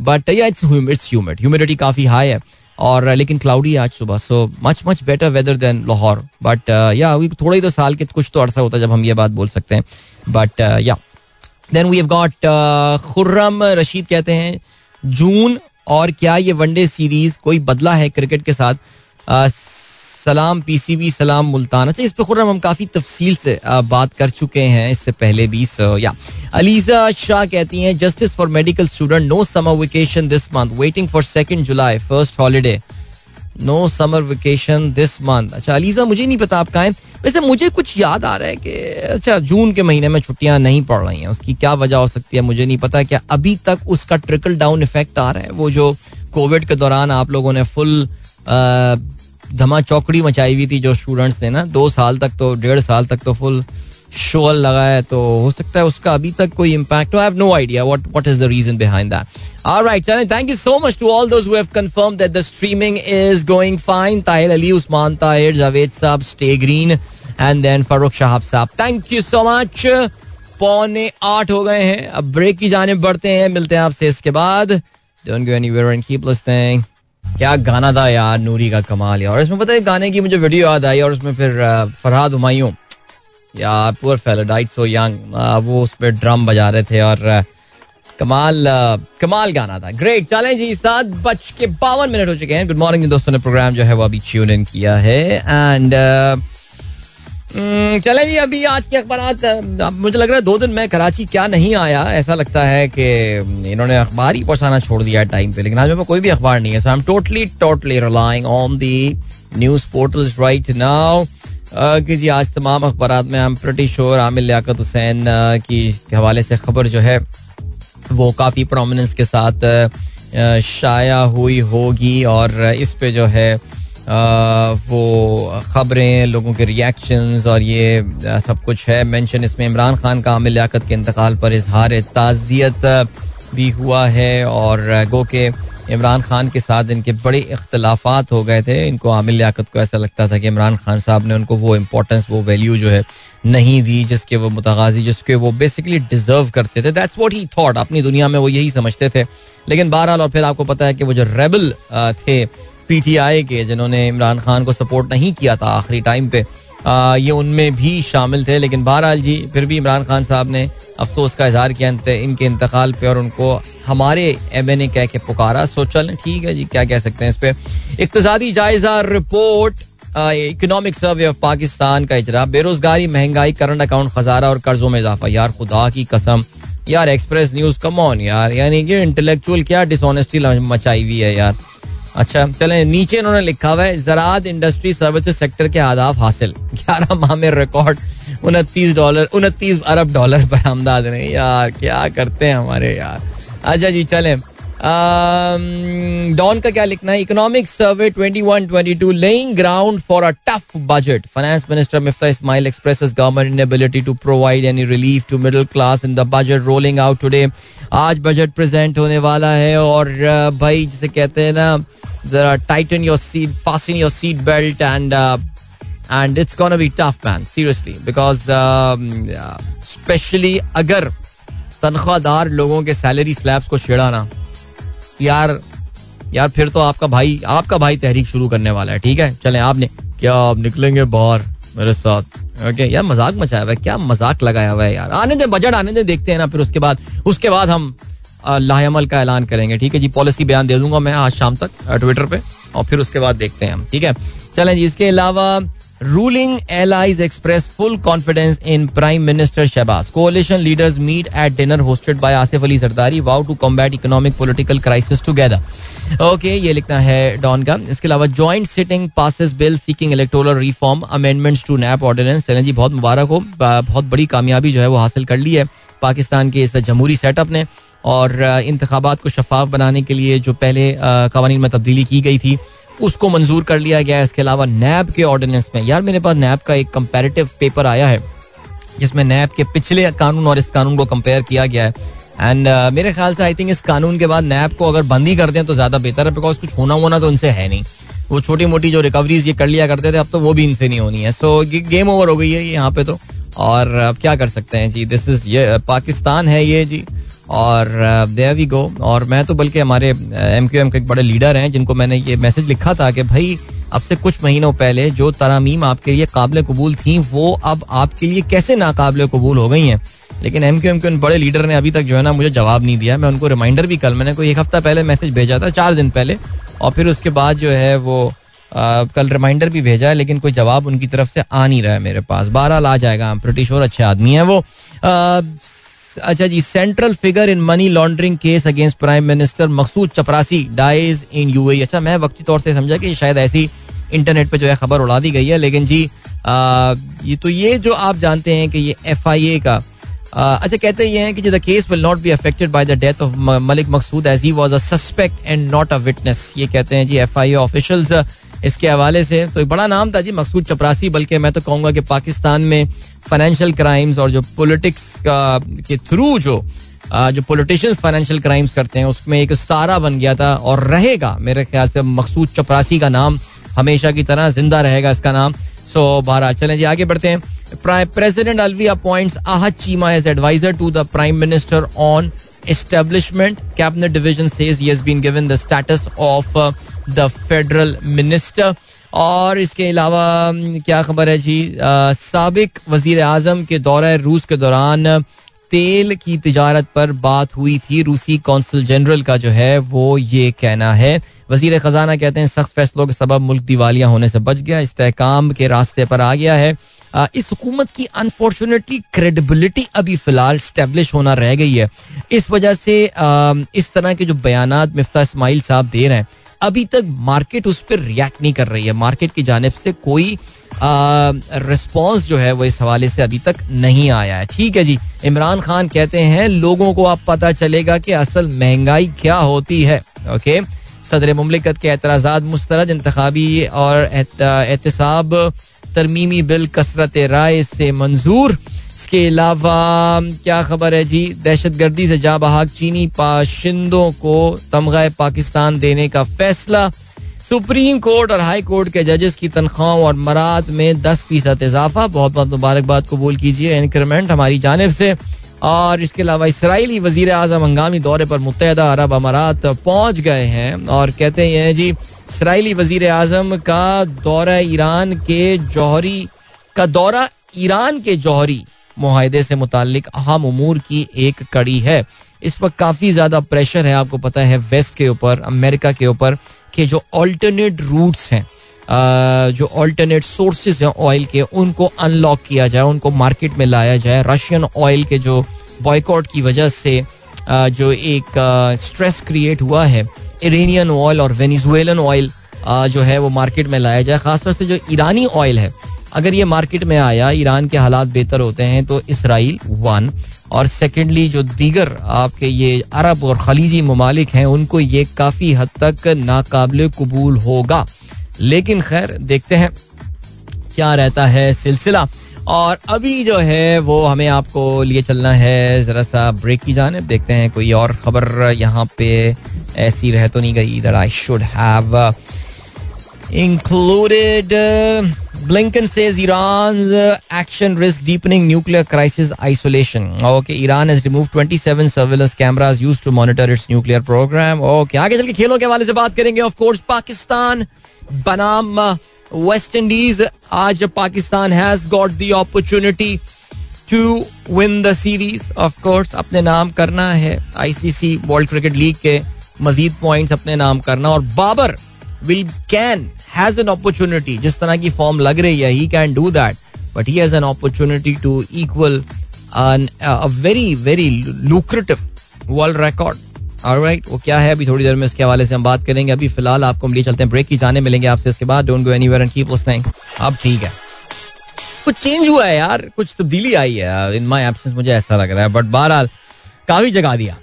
but yeah it's it's humid humidity काफ़ी हाई है। और लेकिन क्लाउडी आज सुबह so much much better weather than Lahore but yeah थोड़ा ही तो साल के कुछ तो अरसा होता है जब हम ये बात बोल सकते हैं। But yeah then we have got Khurram Rashid कहते हैं जून और क्या ये वनडे सीरीज़ कोई बदला है क्रिकेट के साथ? Uh, सलाम पीसीबी सलाम, मुल्तान। अच्छा इस पे खुर्रम हम काफ़ी तफसील से बात कर चुके हैं, इससे पहले भी सो या अलीजा शाह कहती हैं justice for medical student no summer vacation this month waiting for second July first holiday no summer vacation this month अच्छा अलीजा, मुझे नहीं पता आप कहा वैसे मुझे कुछ याद आ रहा है कि अच्छा जून के महीने में छुट्टियाँ नहीं पड़ रही हैं, उसकी क्या वजह हो सकती है, मुझे नहीं पता। क्या अभी तक उसका ट्रिकल डाउन इफ़ेक्ट आ रहा है? वो जो कोविड के दौरान आप लोगों ने फुल धमा चौकड़ी मचाई हुई थी जो स्टूडेंट्स ने ना, दो साल तक तो डेढ़ साल तक तो फुल शोल लगा है तो हो सकता है उसका अभी तक कोई इम्पैक्ट हो। I have no idea what what is the reason behind that alright चलें thank you so much to all those have confirm that the streaming is going fine Tahir Ali, Usman Tahir, Javed साहब stay green and then Farooq Shahab साहब. Thank you so much पौने आठ हो गए हैं। अब break की जाने, बढ़ते हैं, मिलते हैं आपसे इसके बाद। Don't go anywhere and keep listening क्या गाना था यार, नूरी का कमाल यार। और इसमें पता है, गाने की मुझे वीडियो याद आई और उसमें फिर Farhad Humayun, yeah poor fellow died so young वो उस पर ड्रम बजा रहे थे और कमाल कमाल गाना था। ग्रेट चलें जी, सात बज के बावन मिनट हो चुके हैं। गुड मॉर्निंग दोस्तों, ने प्रोग्राम जो है वो अभी ट्यून इन किया है। एंड चले जी अभी आज के अखबार मुझे लग रहा है दो दिन में कराची क्या नहीं आया, ऐसा लगता है कि इन्होंने अखबार ही पहुंचाना छोड़ दिया है टाइम पे, लेकिन आज में कोई भी अखबार नहीं है। So I am totally totally relying on the news portals right now कि जी, आज तमाम अखबार में हम प्रटी श्योर आमिर लियाकत हुसैन की हवाले से खबर जो है, वो काफ़ी प्रोमिनेंस के साथ शाया हुई होगी, और इस पे जो है वो खबरें, लोगों के रिएक्शंस और ये सब कुछ है। मेंशन इसमें इमरान खान का आमिर लियाकत के इंतकाल पर इजहार, ताज़ियत, भी हुआ है और गो के इमरान खान के साथ इनके बड़े इख्तलाफात हो गए थे। इनको आमिर लियाकत को ऐसा लगता था कि इमरान खान साहब ने उनको वो इम्पोर्टेंस वो वैल्यू जो है, नहीं दी, जिसके वो मुतगाजी, जिसके वो बेसिकली डिजर्व करते थे। दैट्स वॉट ही थॉट अपनी दुनिया में वो यही समझते थे। लेकिन बहरहाल, और फिर आपको पता है कि वो जो रेबल थे पीटीआई के जिन्होंने इमरान खान को सपोर्ट नहीं किया था आखिरी टाइम पे। आ, ये उनमें भी शामिल थे लेकिन बहरहाल जी फिर भी इमरान खान साहब ने अफसोस का इजहार किया इनके इंतकाल पे और उनको हमारे एम एन ए कह के पुकारा। सो चल ठीक है जी क्या कह सकते हैं इस पे। इकतदी जायजा report economic survey of Pakistan का इजरा। बेरोजगारी महँगाई करंट अकाउंट खजारा और कर्जों में इजाफा। यार खुदा की कसम। यार एक्सप्रेस न्यूज़ कम ऑन यार। यानी कि इंटेलेक्चुअल क्या डिसऑनेस्टी मचाई हुई है यार। अच्छा चले, नीचे इन्होंने लिखा हुआ है जरात इंडस्ट्री सर्विस सेक्टर के आदाफ हासिल। *laughs* ग्यारह माह में रिकॉर्ड, उनतीस डॉलर, उनतीस अरब डॉलर बरामदाद रहे यार, क्या करते हैं हमारे यार। अच्छा जी, चले। डॉन का क्या लिखना है economic survey 21-22 laying ground for a tough budget finance minister Miftah Ismail expresses government inability to provide any relief to middle class in the budget rolling out today आज बजट प्रेजेंट होने वाला है और भाई जिसे कहते हैं ना जरा tighten your seat fasten your seat belt and it's gonna be tough man. Seriously. Because um, specially अगर तनख्वाहदार लोगों के सैलरी स्लैब्स को छेड़ा ना यार यार फिर तो आपका भाई आपका भाई तहरीक शुरू करने वाला है, ठीक है? चले, आपने, क्या आप निकलेंगे बाहर मेरे साथ? ओके, यार मज़ाक मचाया हुआ है, क्या मज़ाक लगाया हुआ है यार? आने दे, बजट आने दे, देखते हैं ना फिर उसके बाद उसके बाद हम लाहेमल का ऐलान करेंगे, ठीक है जी? पॉलिसी बयान दे दूँगा मैं आज शाम तक ट्विटर पे, और फिर उसके बाद देखते हैं हम, ठीक है? चलें जी, इसके अलावा ruling allies express full confidence in prime minister Shehbaz coalition leaders meet at dinner hosted by Asif Ali Zardari vow to combat economic political crisis together okay ये लिखना है डॉन का इसके अलावा joint sitting passes bill seeking electoral reform amendments to NAB ordinance चलें जी बहुत मुबारक हो बहुत बड़ी कामयाबी जो है वो हासिल कर ली है पाकिस्तान के इस जमहूरी सेटअप ने और इंतबात को शफाफ बनाने के लिए जो पहले कवानीन में तब्दीली की गई थी उसको मंजूर कर लिया गया है। इसके अलावा नैब के ऑर्डिनेंस में यार मेरे पास नैब का एक कंपेरेटिव पेपर आया है जिसमें नैब के पिछले कानून और इस कानून को कंपेयर किया गया है। एंड uh, मेरे ख्याल से आई थिंक इस कानून के बाद नैब को अगर बंद ही कर दें तो ज़्यादा बेहतर है बिकॉज़ कुछ होना होना तो इनसे है नहीं। वो छोटी मोटी जो रिकवरीज ये कर लिया करते थे अब तो वो भी इनसे नहीं होनी है। सो so, गेम ओवर हो गई है यहाँ पे तो। और अब क्या कर सकते हैं जी दिस इज़ ये पाकिस्तान है ये जी। और देयर वी गो और मैं तो बल्कि हमारे एम क्यू एम के एक बड़े लीडर हैं जिनको मैंने ये मैसेज लिखा था कि भाई अब से कुछ महीनों पहले जो तरामीम आपके लिए काबिल कबूल थी वो अब आपके लिए कैसे नाकाबिल कबूल हो गई हैं? लेकिन एम क्यू एम के उन बड़े लीडर ने अभी तक जो है ना मुझे जवाब नहीं दिया। मैं उनको रिमाइंडर भी कल मैंने कोई एक हफ़्ता पहले मैसेज भेजा था चार दिन पहले और फिर उसके बाद जो है वो आ, कल रिमाइंडर भी भेजा है लेकिन कोई जवाब उनकी तरफ़ से आ नहीं रहा है मेरे पास। बारह आ जाएगा ब्रिटिश और अच्छे आदमी है वो। आ, अच्छा जी central figure in money laundering case against prime minister Maqsood Chaprasi dies in UAE अच्छा मैं वक्ती तौर से समझा कि शायद ऐसी इंटरनेट पे जो है खबर उड़ा दी गई है लेकिन जी आ, ये तो ये जो आप जानते हैं कि ये एफ़ आई ए का आ, अच्छा कहते ये हैं कि the case will not be affected by the death of Malik Maqsood as he was a suspect and not a witness ये कहते हैं जी एफ़ आई ए ऑफिशियल्स इसके हवाले से। तो एक बड़ा नाम था जी मकसूद चपरासी बल्कि मैं तो कहूँगा कि पाकिस्तान में फाइनेंशियल क्राइम्स और जो पॉलिटिक्स का के थ्रू जो जो पॉलिटिशियंस फाइनेंशियल क्राइम्स करते हैं उसमें एक स्तारा बन गया था और रहेगा। मेरे ख्याल से मकसूद चपरासी का नाम हमेशा की तरह ज़िंदा रहेगा इसका नाम। सो बारह चलें जी आगे बढ़ते हैं। President Alvi appoints Ahad Cheema as adviser to the prime minister on division says he has been given the status of uh, the federal minister. और इसके अलावा क्या खबर है जी? सबक वज़ीर आज़म के दौरे रूस के दौरान, तेल की तजारत पर बात हुई थी। रूसी कौंसल जनरल का जो है, वो ये कहना है। वज़ीर खजाना कहते हैं, सख्त फैसलों के सबब मुल्क दिवालिया होने से बच गया, इस्तेकाम के रास्ते पर आ गया है। इस हुकूमत की अनफॉर्चुनेटली क्रेडिबिलिटी अभी फ़िलहाल स्टेब्लिश होना रह गई है। इस वजह से इस तरह के जो बयान मिफ्ता इसमाइल साहब दे रहे हैं अभी तक मार्केट उस पर रिएक्ट नहीं कर रही है। मार्केट की जानब से कोई रिस्पॉन्स जो है वो इस हवाले से अभी तक नहीं आया है। ठीक है जी, इमरान खान कहते हैं, लोगों को आप पता चलेगा कि असल महँगाई क्या होती है। ओके सदर ममलिकत के एतराज़ा मुस्तरद इंतबी और एहतसाब, तरमीमी बिल कसरत राय से मंजूर। इसके अलावा, क्या खबर है जी? दहशत गर्दी से जा बहाक चीनी पाशिंदों को तमगा पाकिस्तान देने का फैसला। सुप्रीम कोर्ट और हाई कोर्ट के जजेस की तनख्वाहों और मरात में दस फ़ीसद इजाफा। बहुत बहुत मुबारकबाद, कबूल कीजिए इंक्रीमेंट हमारी जानब से। और इसके अलावा इसराइली वज़ीर अजम हंगामी दौरे पर मुतहदा अरब अमारात पहुँच गए हैं और कहते हैं जी, इसराइली वज़ीर अजम का दौरा ईरान के जौहरी, का दौरा ईरान के जौहरी माहदे से मुतल अहम उमूर की एक कड़ी है। इस पर काफ़ी ज़्यादा प्रेशर है, आपको पता है, वेस्ट के ऊपर, अमेरिका के ऊपर, कि जो ऑल्टरनेट रूट्स हैं जो ऑल्टरनेट सोर्सेज हैं ऑयल के, उनको अनलॉक किया जाए, उनको मार्केट में लाया जाए। रशियन ऑयल के जो बॉयकॉट की वजह से जो एक स्ट्रेस क्रिएट हुआ है इरेनियन ऑयल और वेनिजुएलन ऑयल जो है वो मार्केट में लाया जाए। खासतौर से जो ईरानी ऑयल है अगर ये मार्केट में आया, ईरान के हालात बेहतर होते हैं तो इसराइल वन। और सेकेंडली जो दीगर आपके ये अरब और खलीजी ममालिक हैं, उनको ये काफ़ी हद तक नाकबले कबूल होगा। लेकिन खैर, देखते हैं क्या रहता है सिलसिला। और अभी जो है, वो हमें आपको लिए चलना है, ज़रा सा ब्रेक की जाने, देखते हैं कोई और खबर यहाँ पे ऐसी रह तो नहीं गई that I should have included Blinken says Iran's uh, action risk deepening nuclear crisis isolation. Okay, Iran has removed 27 surveillance cameras used to monitor its nuclear program. Okay, आगे चल के खेलों के हवाले से बात करेंगे. Of course, Pakistan बनाम वेस्ट इंडीज आज Pakistan has got the opportunity to win the series of course अपने नाम करना है आईसीसी वर्ल्ड क्रिकेट लीग के मजीद पॉइंट्स अपने नाम करना और Babar will can has an opportunity जिस तरह की फॉर्म लग रही है he can do that but he has an opportunity to equal very very lucrative world record right वो क्या है? अभी थोड़ी देर में इसके हवाले से हम बात करेंगे। अभी फ़िलहाल आपको लिए चलते हैं। ब्रेक की जाने मिलेंगे आपसे इसके बाद। Don't go anywhere and keep अब ठीक है। कुछ चेंज हुआ है यार। कुछ तब्दीली आई है इन माय एब्सेंस मुझे ऐसा लग रहा है। बट बहरहाल, काफ़ी जगा दिया।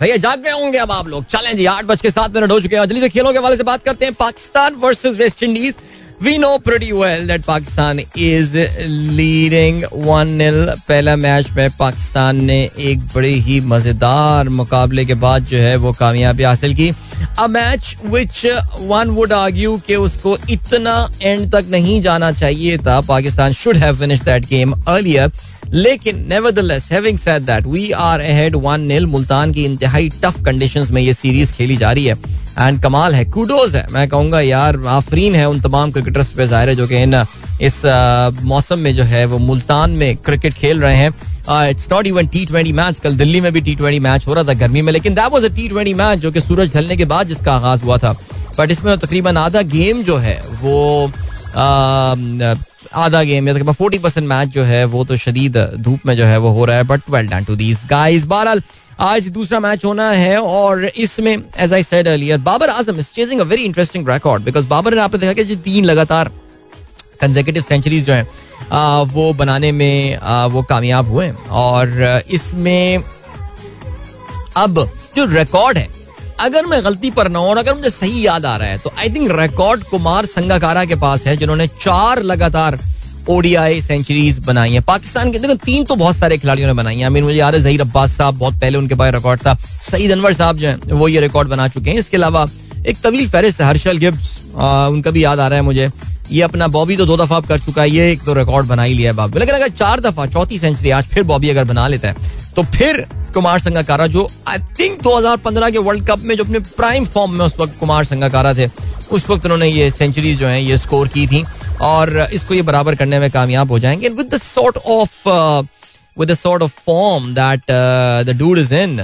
सही है जाग गए होंगे अब आप लोग। चलें जी, आठ बज के सात मिनट हो चुके हैं। जल्दी से खेलों के हवाले से बात करते हैं। Pakistan versus West Indies we know pretty well that Pakistan is leading one nil पहला मैच में पाकिस्तान ने एक बड़े ही मज़ेदार मुकाबले के बाद जो है वो कामयाबी हासिल की। A match which one would argue कि उसको इतना एंड तक नहीं जाना चाहिए था। Pakistan should have finish that game earlier लेकिन nevertheless having said that we are ahead one nil Multan की इंतहाई टफ कंडीशंस में ये सीरीज़ खेली जा रही है। एंड कमाल है कूडोज है। मैं कहूँगा, यार, आफरीन है उन तमाम क्रिकेटर्स पे, ज़ाहिर है जो कि इन, इस मौसम में जो है वो मुल्तान में क्रिकेट खेल रहे हैं। It's not even T twenty match कल दिल्ली में भी टी ट्वेंटी मैच हो रहा था गर्मी में, लेकिन that was a T twenty match जो कि सूरज ढलने के बाद जिसका आगाज़ हुआ था। बट इसमें तकरीबन आधा गेम जो है वो आधा गेम या तकरीबन फोर्टी परसेंट मैच जो है वो तो शदीद धूप में जो है वो हो रहा है but well done to these guys बहरहाल आज दूसरा मैच होना है और इसमें as I said earlier Babar Azam is chasing a very interesting record because Babar ने आपने देखा कि तीन लगातार कंजेकेटिव सेंचुरीज जो हैं वो बनाने में आ, वो कामयाब हुए और इसमें अब जो रिकॉर्ड है अगर मैं गलती पर ना हूँ और अगर मुझे सही याद आ रहा है तो I think record Kumar Sangakkara के पास है, जिन्होंने चार लगातार ओडीआई सेंचुरीज बनाई है। पाकिस्तान के, देखो, तीन तो बहुत सारे खिलाड़ियों ने बनाई है। आई मीन मुझे याद है, जहीर अब्बास साहब, बहुत पहले उनके पास रिकॉर्ड था। सईद अनवर साहब जो है, वो ये रिकॉर्ड बना चुके हैं। इसके अलावा एक तवील फहरिस्त, हर्षल गिब्स उनका भी याद आ रहा है मुझे। ये अपना बॉबी तो दो दफ़ा कर चुका है, ये एक तो रिकॉर्ड बना ही लिया है बाबू लेकिन अगर चार दफ़ा, चौथी सेंचुरी आज फिर बॉबी अगर बना लेता है तो फिर कुमार संगाकारा, जो आई थिंक 2015 के वर्ल्ड कप में जो अपने प्राइम फॉर्म में उस वक्त कुमार संगाकारा थे, उस वक्त उन्होंने ये सेंचुरीज जो है, ये स्कोर की थी, और इसको ये बराबर करने में कामयाब हो जाएँगे। With the sort of with the sort of form that the dude is in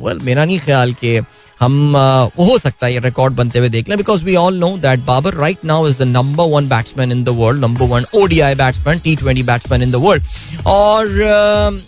well मेरा नहीं ख्याल कि हम हो सकता है ये रिकॉर्ड बनते हुए देख लें because we all know that Babar right now is the number one batsman in the world number one ODI batsman T twenty batsman in the world और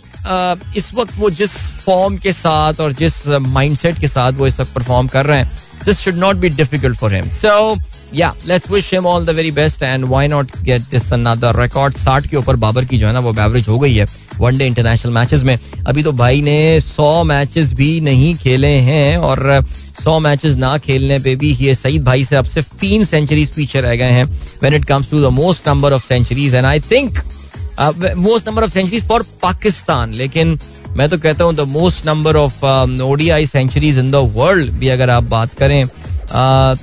इस वक्त वो जिस फॉर्म के साथ और जिस माइंडसेट के साथ वो इस वक्त परफॉर्म कर रहे हैं this should not be difficult for him so yeah let's wish him all the very best and why not get this another record साठ के ऊपर बाबर की जो है ना, वो एवरेज हो गई है वनडे इंटरनेशनल मैचेस में। अभी तो भाई ने सौ मैचेस भी नहीं खेले हैं और सौ मैचेस ना खेलने पे भी ये सईद भाई से अब सिर्फ़ तीन सेंचुरीज पीछे रह गए हैं when it comes to the most number of centuries and I think most number of centuries for Pakistan लेकिन मैं तो कहता हूँ the most number of ODI centuries in the world भी अगर आप बात करें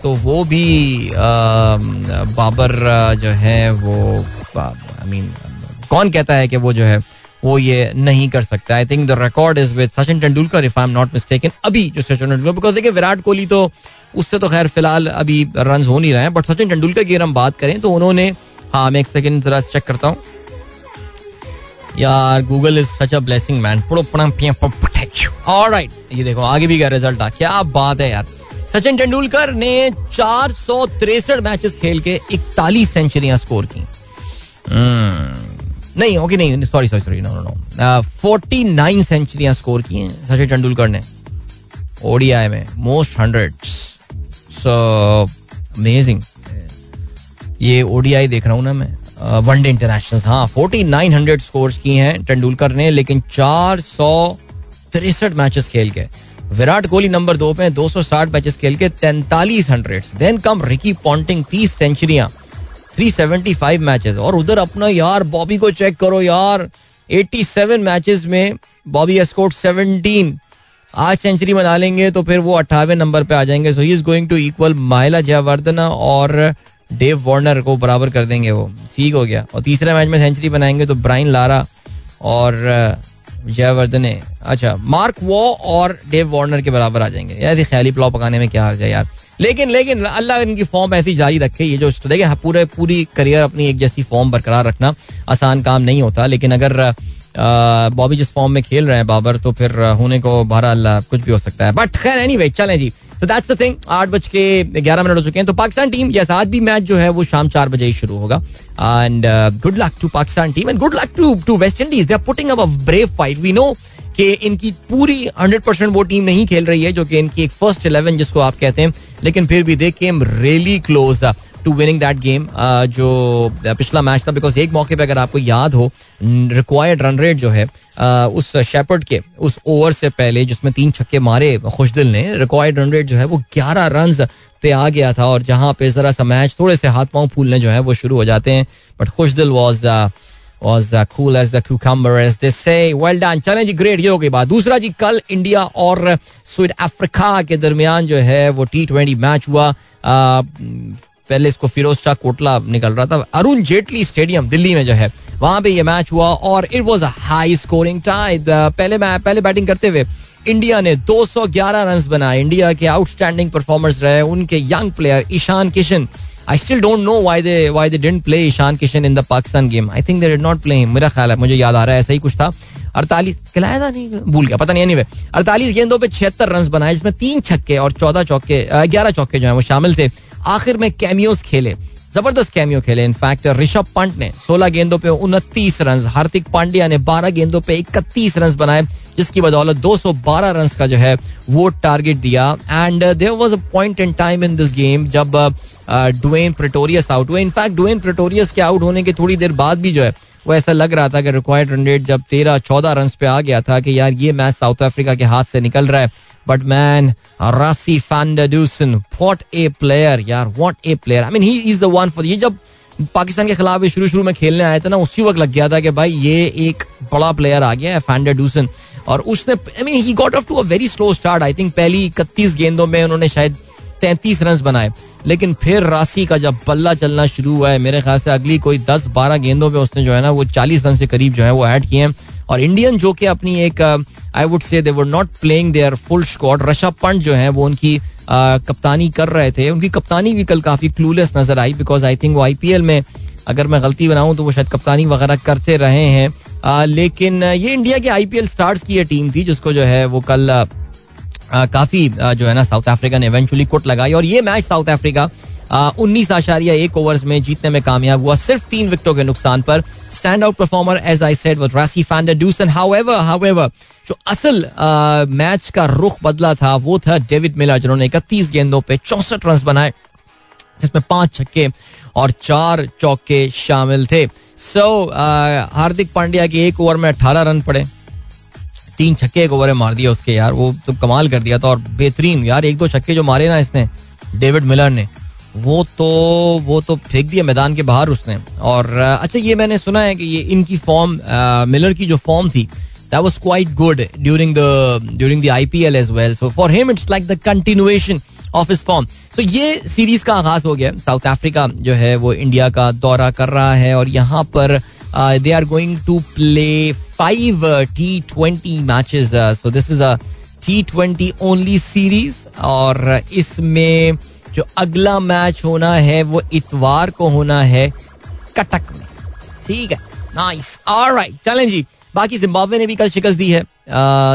तो वो भी बाबर जो है, वो आई मीन कौन कहता है कि वो जो है, वो ये नहीं कर सकता? I think the record is with Sachin Tendulkar if I am not mistaken अभी जो सचिन तेंदुलकर बिकॉज़ देखिए, विराट कोहली तो उससे तो खैर फ़िलहाल अभी रन हो नहीं रहे हैं बट सचिन तेंदुलकर की अगर हम बात करें तो उन्होंने हाँ मैं एक सेकेंड जरा चेक करता हूँ। यार Google is such a blessing man alright ये देखो, आगे भी क्या रिज़ल्ट आ। क्या बात है यार। सचिन तेंदुलकर ने चार सौ तिरसठ मैचेस खेल के इकतालीस सेंचुरियाँ स्कोर की। hmm. नहीं, ओके, नहीं sorry sorry sorry no no forty nine सेंचुरियाँ score की हैं सचिन तेंदुलकर ने। ओडीआई में, मोस्ट हंड्रेड। सो अमेजिंग ये ओडीआई देख रहा हूँ ना मैं। वनडे इंटरनेशनल हाँ फोर्टी नाइन हंड्रेड स्कोर की हैं तेंदुलकर ने, लेकिन चार सौ तिरसठ मैचेस खेल के। विराट कोहली नंबर दो पे 260 मैचेस खेल के तैंतालीस hundred then come Ricky Ponting तीस सेंचुरियाँ 375 मैचेस और उधर अपना यार बॉबी को चेक करो यार 87 मैचेस में बॉबी स्कोर 17 आज सेंचुरी बना लेंगे तो फिर वो अट्ठावे नंबर पे आ जाएँगे। So he is going to equal Mahela Jayawardene और डेव वार्नर को बराबर कर देंगे वो। ठीक हो गया। और तीसरे मैच में सेंचुरी बनाएँगे तो ब्राइन लारा और जयवर्धन अच्छा मार्क वो और डेव वार्नर के बराबर आ जाएँगे। यार ख्याली पुलाव पकाने में क्या हाल है यार? लेकिन लेकिन अल्लाह इनकी फॉर्म ऐसी जारी रखे ये जो देखिए हाँ, पूरे पूरी करियर अपनी एक जैसी फॉर्म बरकरार रखना आसान काम नहीं होता लेकिन अगर बॉबी जिस फॉर्म में खेल रहे हैं बाबर तो फिर होने को बहरहाल कुछ भी हो सकता है। बट खैर एनी वे चलें जी। तो दैट्स द थिंग आठ बज के ग्यारह मिनट हो चुके हैं। तो पाकिस्तान टीम यस आज भी मैच जो है वो शाम चार बजे ही शुरू होगा। And good luck to Pakistan team and good luck to to West Indies they are putting up a brave fight we know कि इनकी पूरी हंड्रेड परसेंट वो टीम नहीं खेल रही है, जो कि इनकी एक फ़र्स्ट इलेवन जिसको आप कहते हैं। लेकिन फिर भी they came really close to winning that game जो पिछला मैच था बिकॉज़ एक मौके पे अगर आपको याद हो रिक्वायर्ड रन रेट जो है uh, उस शेपर्ड के उस ओवर से पहले जिसमें तीन छक्के मारे खुशदिल ने रिक्वायर्ड रन रेट जो है वो ग्यारह रन पे आ गया था और जहाँ पे जरा सा मैच थोड़े से हाथ पाँव फूलने जो है वो शुरू हो जाते हैं। But Khushdil was was uh, cool as the cucumber as they say. Well done. चलें ग्रेट ये हो गई बात। दूसरा जी कल इंडिया और स्वीट अफ्रीका के दरमियान जो है वो टी ट्वेंटी मैच हुआ। Uh, पहले इसको फिरोज शाह कोटला निकल रहा था। अरुण जेटली स्टेडियम दिल्ली में जो है, वहाँ पे ये मैच हुआ और it was a high scoring time पहले पहले बैटिंग करते हुए इंडिया ने 211 रन बनाए। इंडिया के आउटस्टैंडिंग परफॉर्मर्स रहे, उनके young player Ishan Kishan. I still don't know why they why they didn't play Ishan Kishan in the Pakistan game I think they did not play मेरा ख्याल है, मुझे याद आ रहा है, ऐसा ही कुछ था। अड़तालीस खिलाया था नहीं, भूल गया, पता नहीं एनीवे अड़तालीस गेंदों पे छिहत्तर रन बनाए, जिसमें तीन छक्के और चौदह चौके, ग्यारह चौके जो है, वो शामिल थे। आखिर में कैमियोस खेले। ज़बरदस्त कैमियो खेले। इनफैक्ट ऋषभ पंत ने 16 गेंदों पे उनतीस रन हार्दिक पांड्या ने 12 गेंदों पे इकतीस रन बनाए, जिसकी बदौलत 212 रन का जो है, वो टारगेट दिया। And there was a point in time in this game जब डुएन प्रेटोरियस आउट हुए। इनफैक्ट डुएन प्रेटोरियस के आउट होने के थोड़ी देर बाद भी जो है, वो ऐसा लग रहा था कि रिक्वायर्ड रन रेट जब तेरह चौदह रन पे आ गया था कि यार ये मैच साउथ अफ्रीका के हाथ से निकल रहा है। But man Rassie van der Dussen what a player यार what a player I mean he is the one for ये जब पाकिस्तान के खिलाफ शुरू शुरू में खेलने आया था ना, उसी वक्त लग गया था कि भाई ये एक बड़ा प्लेयर आ गया है फैंडूसन और उसने I mean he got off to a very slow start I think पहली इकतीस गेंदों में उन्होंने शायद तैंतीस रन बनाए. लेकिन फिर राशि का जब बल्ला चलना शुरू हुआ है, मेरे ख्याल से अगली कोई दस बारह गेंदों में उसने जो है ना, वो चालीस रन से करीब जो है वो ऐड किए हैं। और इंडियन जो कि अपनी एक I would say they were not playing their full squad Rishabh Pant जो है वो उनकी uh, कप्तानी कर रहे थे। उनकी कप्तानी भी कल काफ़ी क्लूलेस नज़र आई बिकॉज़ आई थिंक वो आईपीएल में अगर मैं गलती बनाऊँ तो वो शायद कप्तानी वगैरह करते रहे हैं। Uh, लेकिन ये इंडिया के आईपीएल स्टार्स की ये टीम थी जिसको जो है वो कल uh, काफ़ी जो है ना साउथ अफ्रीका ने इवेंचुअली कोट लगाई। और ये मैच साउथ अफ्रीका उन्नीस आशारिया एक ओवर्स में जीतने में कामयाब हुआ। सिर्फ़ तीन विकेटों के नुकसान पर stand out performer as I said Rassie van der Dussen however however जो असल मैच का रुख बदला था, वो था डेविड मिलर, जिन्होंने इकतीस गेंदों पे चौसठ रन बनाए, जिसमें पाँच छक्के और चार चौके शामिल थे। सो हार्दिक पांड्या के एक ओवर में अठारह रन पड़े। तीन छक्के एक ओवर में मार दिया उसके, यार, वो तो कमाल कर दिया था और बेहतरीन, यार, एक दो छक्के जो मारे ना इसने, डेविड मिलर ने। वो तो वो तो फेंक दिया मैदान के बाहर उसने। और अच्छा ये मैंने सुना है कि ये इनकी फॉर्म मिलर की जो फॉर्म थी, that was quite good during the during the IPL as well so for him it's like the continuation of his form so ये सीरीज़ का आगाज़ हो गया। साउथ अफ्रीका जो है, वो इंडिया का दौरा कर रहा है और यहाँ पर they are going to play five T twenty matches so this is a T twenty only series और इसमें जो अगला मैच होना है वो इतवार को होना है कटक में। ठीक है? नाइस ऑलराइट चलें जी। बाकी जिम्बाब्वे ने भी कल शिकस्त दी है।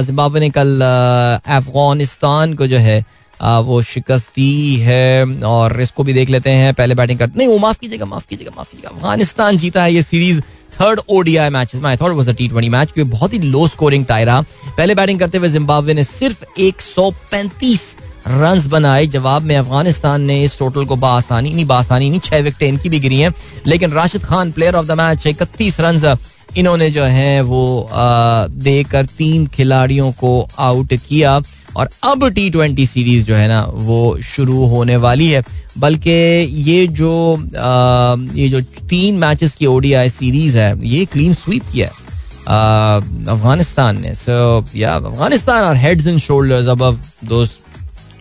जिम्बाब्वे ने कल अफ़गानिस्तान को जो है आ, वो शिकस्त दी है और इसको भी देख लेते हैं। पहले बैटिंग कर नहीं वो माफ़ कीजिएगा माफ़ कीजिएगा माफ़ कीजिएगा। अफ़गानिस्तान जीता है ये सीरीज़ थर्ड ओडीआई मैच में। I thought was a T twenty match क्योंकि बहुत ही लो स्कोरिंग टाई रहा पहले बैटिंग करते हुए जिम्बाब्वे ने सिर्फ़ एक सौ पैंतीस रन बनाए। जवाब में अफ़गानिस्तान ने इस टोटल को बासानी नहीं बासानी नहीं छह विकेट इनकी भी गिरी हैं। लेकिन Rashid Khan player of the match इकतीस रन इन्होंने जो है वो देकर तीन खिलाड़ियों को आउट किया। और अब टी ट्वेंटी सीरीज़ जो है ना वो शुरू होने वाली है। बल्कि ये जो आ, ये जो तीन मैचेस की ओडीआई सीरीज़ है ये क्लीन स्वीप किया है अफ़गानिस्तान ने। So yeah Afghanistan are heads and shoulders above दोस्त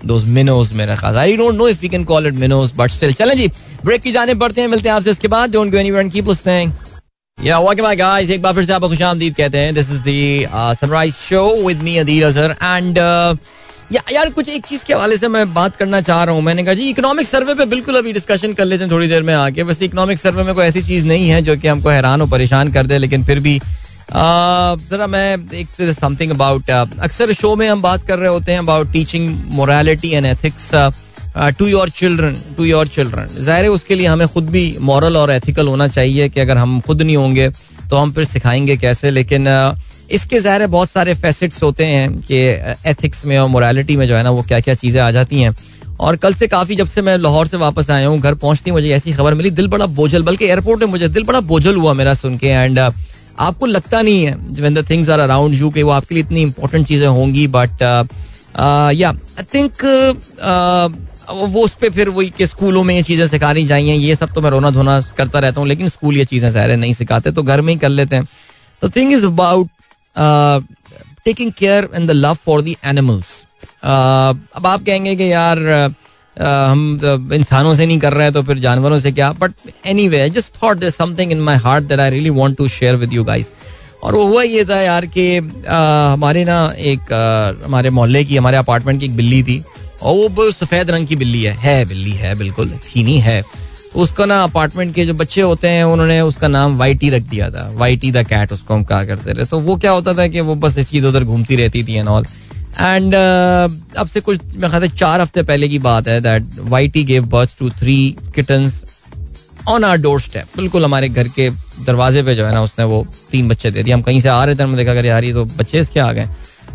I don't know if can call it minnows but still चलें जी ब्रेक की जाने पड़ते हैं, मिलते हैं आपसे इसके बाद। Don't go anywhere and keep listening yeah welcome guys एक बार फिर से आपको खुशामदीद कहते हैं। This is the sunrise show with me Adeel Azhar and yeah, यार, कुछ एक चीज़ के हवाले से मैं बात करना चाह रहा हूँ। मैंने कहा, जी इकोनॉमिक सर्वे पे बिल्कुल अभी डिस्कशन कर लेते हैं थोड़ी देर में आके। वैसे इकोनॉमिक सर्वे में कोई ऐसी चीज़ नहीं है जो कि हमको हैरान और परेशान कर दे, लेकिन फिर भी जरा मैं एक समथिंग अबाउट अक्सर शो में हम बात कर रहे होते हैं about teaching morality and ethics to your children to your children ज़ाहिर उसके लिए हमें खुद भी मॉरल और एथिकल होना चाहिए कि अगर हम खुद नहीं होंगे तो हम फिर सिखाएँगे कैसे लेकिन इसके ज़ाहिर बहुत सारे फैसेट्स होते हैं कि एथिक्स में और मोरालिटी में जो है ना वो क्या क्या चीज़ें आ जाती हैं। और कल से काफ़ी जब से मैं लाहौर से वापस आया हूँ घर पहुँचती मुझे ऐसी खबर मिली दिल बड़ा बोझल बल्कि एयरपोर्ट में मुझे दिल बड़ा बोझल हुआ मेरा सुन के एंड uh, आपको लगता नहीं है when the things are around you कि वो आपके लिए इतनी इंपॉर्टेंट चीज़ें होंगी बट या आई थिंक वो उस पर फिर वही कि स्कूलों में ये चीज़ें सिखानी चाहिए ये सब तो मैं रोना धोना करता रहता हूँ लेकिन स्कूल ये चीज़ें सारे नहीं सिखाते तो घर में ही कर लेते हैं। तो thing is about taking care and the love for the animals अब आप कहेंगे कि यार uh, हम इंसानों से नहीं कर रहे हैं तो फिर जानवरों से क्या? But anyway just thought this something in my heart that I really want to share with you guys और वो हुआ ये था यार कि हमारे ना एक हमारे मोहल्ले की, हमारे अपार्टमेंट की एक बिल्ली थी और वो सफ़ेद रंग की बिल्ली है। है बिल्ली, है बिल्कुल। नहीं है। तो उसका ना अपार्टमेंट के जो बच्चे होते हैं, उन्होंने उसका नाम वाइटी रख दिया था। वाइटी द कैट उसको हम कहा करते रहे। तो वो क्या होता था कि वो बस इस चीज़ उधर घूमती रहती थी एंड ऑल एंड अब से कुछ मैं ख्याल चार हफ़्ते पहले की बात है that Y T gave birth to three kittens on our doorstep बिल्कुल हमारे घर के दरवाजे पे जो है ना उसने वो तीन बच्चे दे दिए। हम कहीं से आ रहे थे, हमने देखा कर यार ये तो बच्चे इसके आ गए।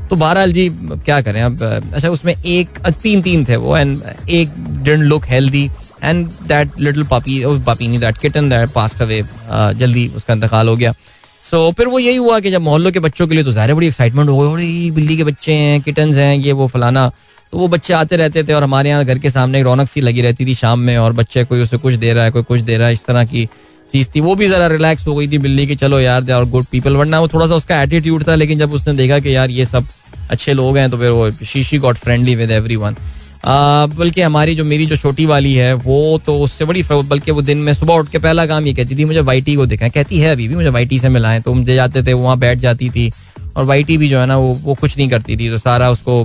तो बहरहाल जी, क्या करें अब अच्छा उसमें एक तीन तीन थे वो एंड एक didn't look healthy and that little puppy puppy नहीं that kitten that passed away जल्दी उसका इंतकाल हो गया। सो so, फिर वो यही हुआ कि जब मोहल्लों के बच्चों के लिए तो ज़ाहिर बड़ी एक्साइटमेंट हो गई बिल्ली के बच्चे हैं किटन्स हैं ये वो फलाना। तो वो बच्चे आते रहते थे और हमारे यहाँ घर के सामने एक रौनक सी लगी रहती थी शाम में और बच्चे कोई उसे कुछ दे रहा है कोई कुछ दे रहा है इस तरह की चीज़ थी। वो भी जरा रिलैक्स हो गई थी बिल्ली की चलो यार दे आर गुड पीपल वरना वो थोड़ा सा उसका एटीट्यूड था लेकिन जब उसने देखा कि यार ये सब अच्छे लोग हैं तो फिर वो शीशी got friendly with everyone बल्कि हमारी जो मेरी जो छोटी वाली है, वो तो उससे बड़ी बल्कि वो दिन में सुबह उठ के पहला काम ये कहती थी, मुझे वाइटी को दिखाएँ। कहती है अभी भी, मुझे वाइटी से मिलाएँ। तो मुझे जाते थे, वहाँ बैठ जाती थी और वाइटी भी जो है ना, वो वो कुछ नहीं करती थी। तो सारा उसको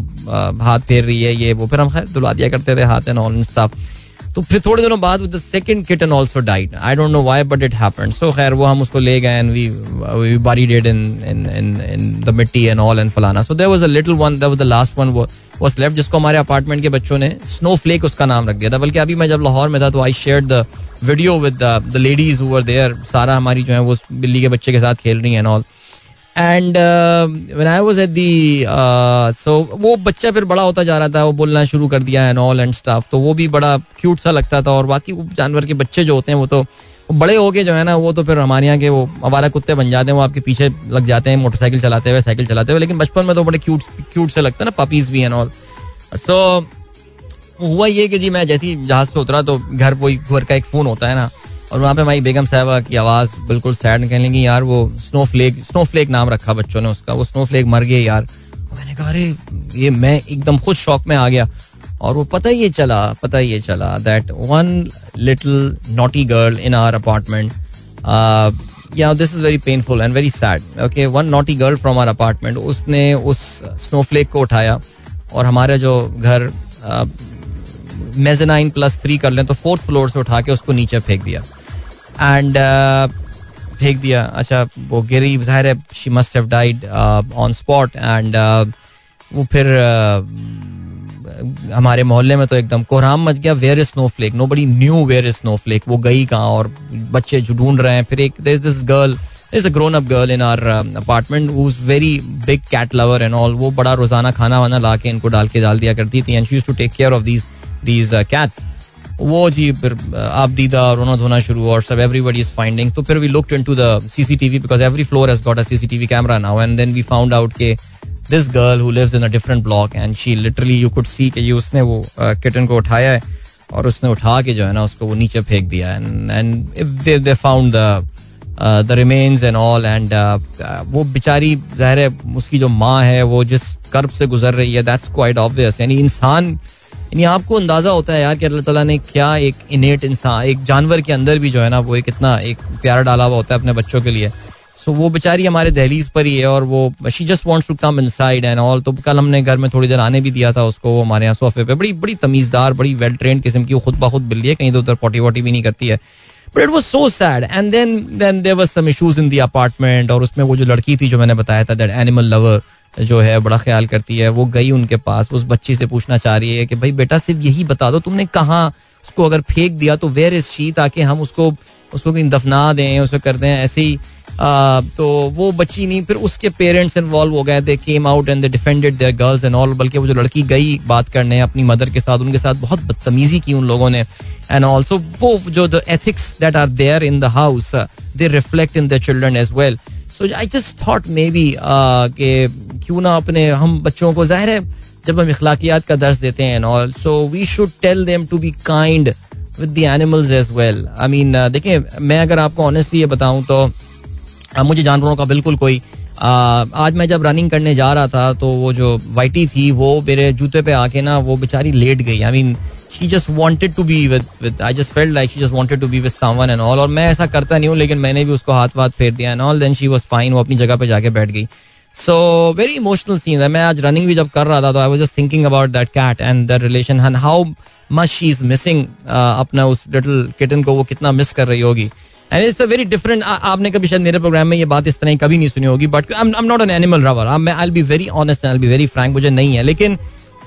हाथ फेर रही है, ये, वो, फिर हम खैर दुला दिया करते थे हाथ एंड ऑल स्टफ़ तो फिर थोड़े दिनों बाद the second kitten also died I don't know why but it happened so खैर, वो हम उसको ले गए and we we it in in in in the मिट्टी एंड ऑल एंड फलाना। So there was a little one that was the last one was left जिसको हमारे अपार्टमेंट के बच्चों ने स्नो फ्लेक उसका नाम रख दिया था। बल्कि अभी मैं जब लाहौर में था तो I share the video with the ladies who were there सारा हमारी जो है, वो बिल्ली के बच्चे के साथ खेल रही हैं and all and I was at the so वो बच्चा फिर बड़ा होता जा रहा था, वो बोलना शुरू कर दिया एंड ऑल एंड स्टाफ तो वो भी बड़ा क्यूट सा लगता था और बाकी जानवर के बच्चे जो होते हैं, वो तो बड़े हो गए जो है ना, वो तो फिर हमारे यहाँ के वो हमारा कुत्ते बन जाते हैं, वो आपके पीछे लग जाते हैं, मोटरसाइकिल चलाते हुए, साइकिल चलाते हुए, लेकिन बचपन में तो बड़े क्यूट क्यूट से लगता है ना पपीज भी एंड ऑल सो हुआ ये कि जी मैं जैसी जहाज़ से उतरा तो घर वही घर का एक फ़ोन होता है ना, और वहाँ पे हमारी बेगम साहबा की आवाज़ बिल्कुल सैड निकलने की यार, वो स्नो फ्लेक स्नो फ्लेक नाम रखा बच्चों ने उसका, वो स्नो फ्लेक मर गए यार। मैंने कहा, अरे, ये मैं एकदम खुद शौक में आ गया। और वो पता ये चला, पता ये चला that one little naughty girl in our apartment या this is very painful and very sad okay one naughty girl from our apartment उसने उस स्नोफ्लेक को उठाया और हमारा जो घर मेजनाइन प्लस थ्री कर लें तो फोर्थ फ्लोर से उठा के उसको नीचे फेंक दिया। एंड फेंक दिया। अच्छा वो गिरी ज़ाहिर है she must have died on spot and वो फिर हमारे मोहल्ले में तो एकदम कोहराम मच गया where is snowflake nobody knew where is snowflake वो गई कहाँ और बच्चे जो ढूंढ रहे हैं, फिर एक this girl is a grown up girl in our apartment who is very big cat lover and all वो बड़ा रोज़ाना खाना वाना ला के इनको डाल के डाल दिया करती थी and she to take care of these these cats वो जी फिर आप दीदा रोना धोना शुरू और सब एवरीबडी इज़ फाइंडिंग तो फिर we looked into the CCTV because every floor has got a CCTV camera now and then we found out के this girl who lives in a different block and she literally you could see कि ये उसने वो kitten को उठाया है और उसने उठा के जो है ना उसको वो नीचे फेंक दिया and and they found the the remains and all and वो बेचारी, ज़ाहिर है, उसकी जो माँ है वो जिस कर्ब से गुजर रही है दैट्स क्वाइट ऑब्वियस यानी इंसान, यानी आपको अंदाज़ा होता है यार कि अल्लाह ताला ने क्या एक इनेट इंसान, एक जानवर के अंदर भी जो है ना वो एक इतना एक प्यार डाला हुआ होता है अपने बच्चों के लिए। सो वो बेचारी हमारे दहलीज पर ही है और वो she just wants to come inside and all तो कल हमने घर में थोड़ी देर आने भी दिया था उसको, वो हमारे यहाँ सोफे पे। बड़ी बड़ी तमीजदार, बड़ी वेल ट्रेन किस्म की, वो खुद ब खुद बिल्ली है, कहीं तो उधर पोटी वोटी भी नहीं करती है। But it was so sad and then then there was some issues in the apartment और उसमें वो जो लड़की थी जो मैंने बताया था दैट एनिमल लवर जो है, बड़ा ख्याल करती है, वो गई उनके पास, उस बच्ची से पूछना चाह रही है कि, भाई बेटा, सिर्फ़ यही बता दो, तुमने कहाँ उसको अगर फेंक दिया तो वेयर इज़ शी ताकि हम उसको उसको कहीं दफना दें उसको कर दें, ऐसे ही तो वो बच्ची नहीं। फिर उसके पेरेंट्स इन्वॉल्व हो गए। They came out and they defended their girls and all बल्कि वो जो लड़की गई बात करने अपनी मदर के साथ, उनके साथ बहुत बदतमीजी की उन लोगों ने। एंड ऑल्सो वो जो the ethics that are there in the house they reflect in the children as well so I just thought maybe कि क्यों ना अपने हम बच्चों को ज़ाहिर है, जब हम इखलाकियात का दर्ज देते हैं and all so we should tell them to be kind with the animals as well I mean देखिए, मैं अगर आपको ऑनेस्टली ये बताऊँ तो मुझे जानवरों का बिल्कुल कोई uh, आज मैं जब रनिंग करने जा रहा था तो वो जो वाइटी थी वो मेरे जूते पे आके ना वो बेचारी लेट गई। I mean she just wanted to be with with I just felt like she just wanted to be with someone and all और मैं ऐसा करता नहीं हूँ लेकिन मैंने भी उसको हाथ वाथ फेर दिया and all then she was fine वो अपनी जगह पे जाके बैठ गई। सो वेरी इमोशनल सीन है मैं आज रनिंग भी जब कर रहा था तो I was just thinking about that cat and the relation and how much she is missing अपना उस लिटिल किटन को वो कितना मिस कर रही होगी। And it's a very different आपने कभी शायद मेरे प्रोग्राम में ये बात इस तरह कभी नहीं सुनी होगी but I am not an animal lover I be very honest and be very frank मुझे नहीं है, लेकिन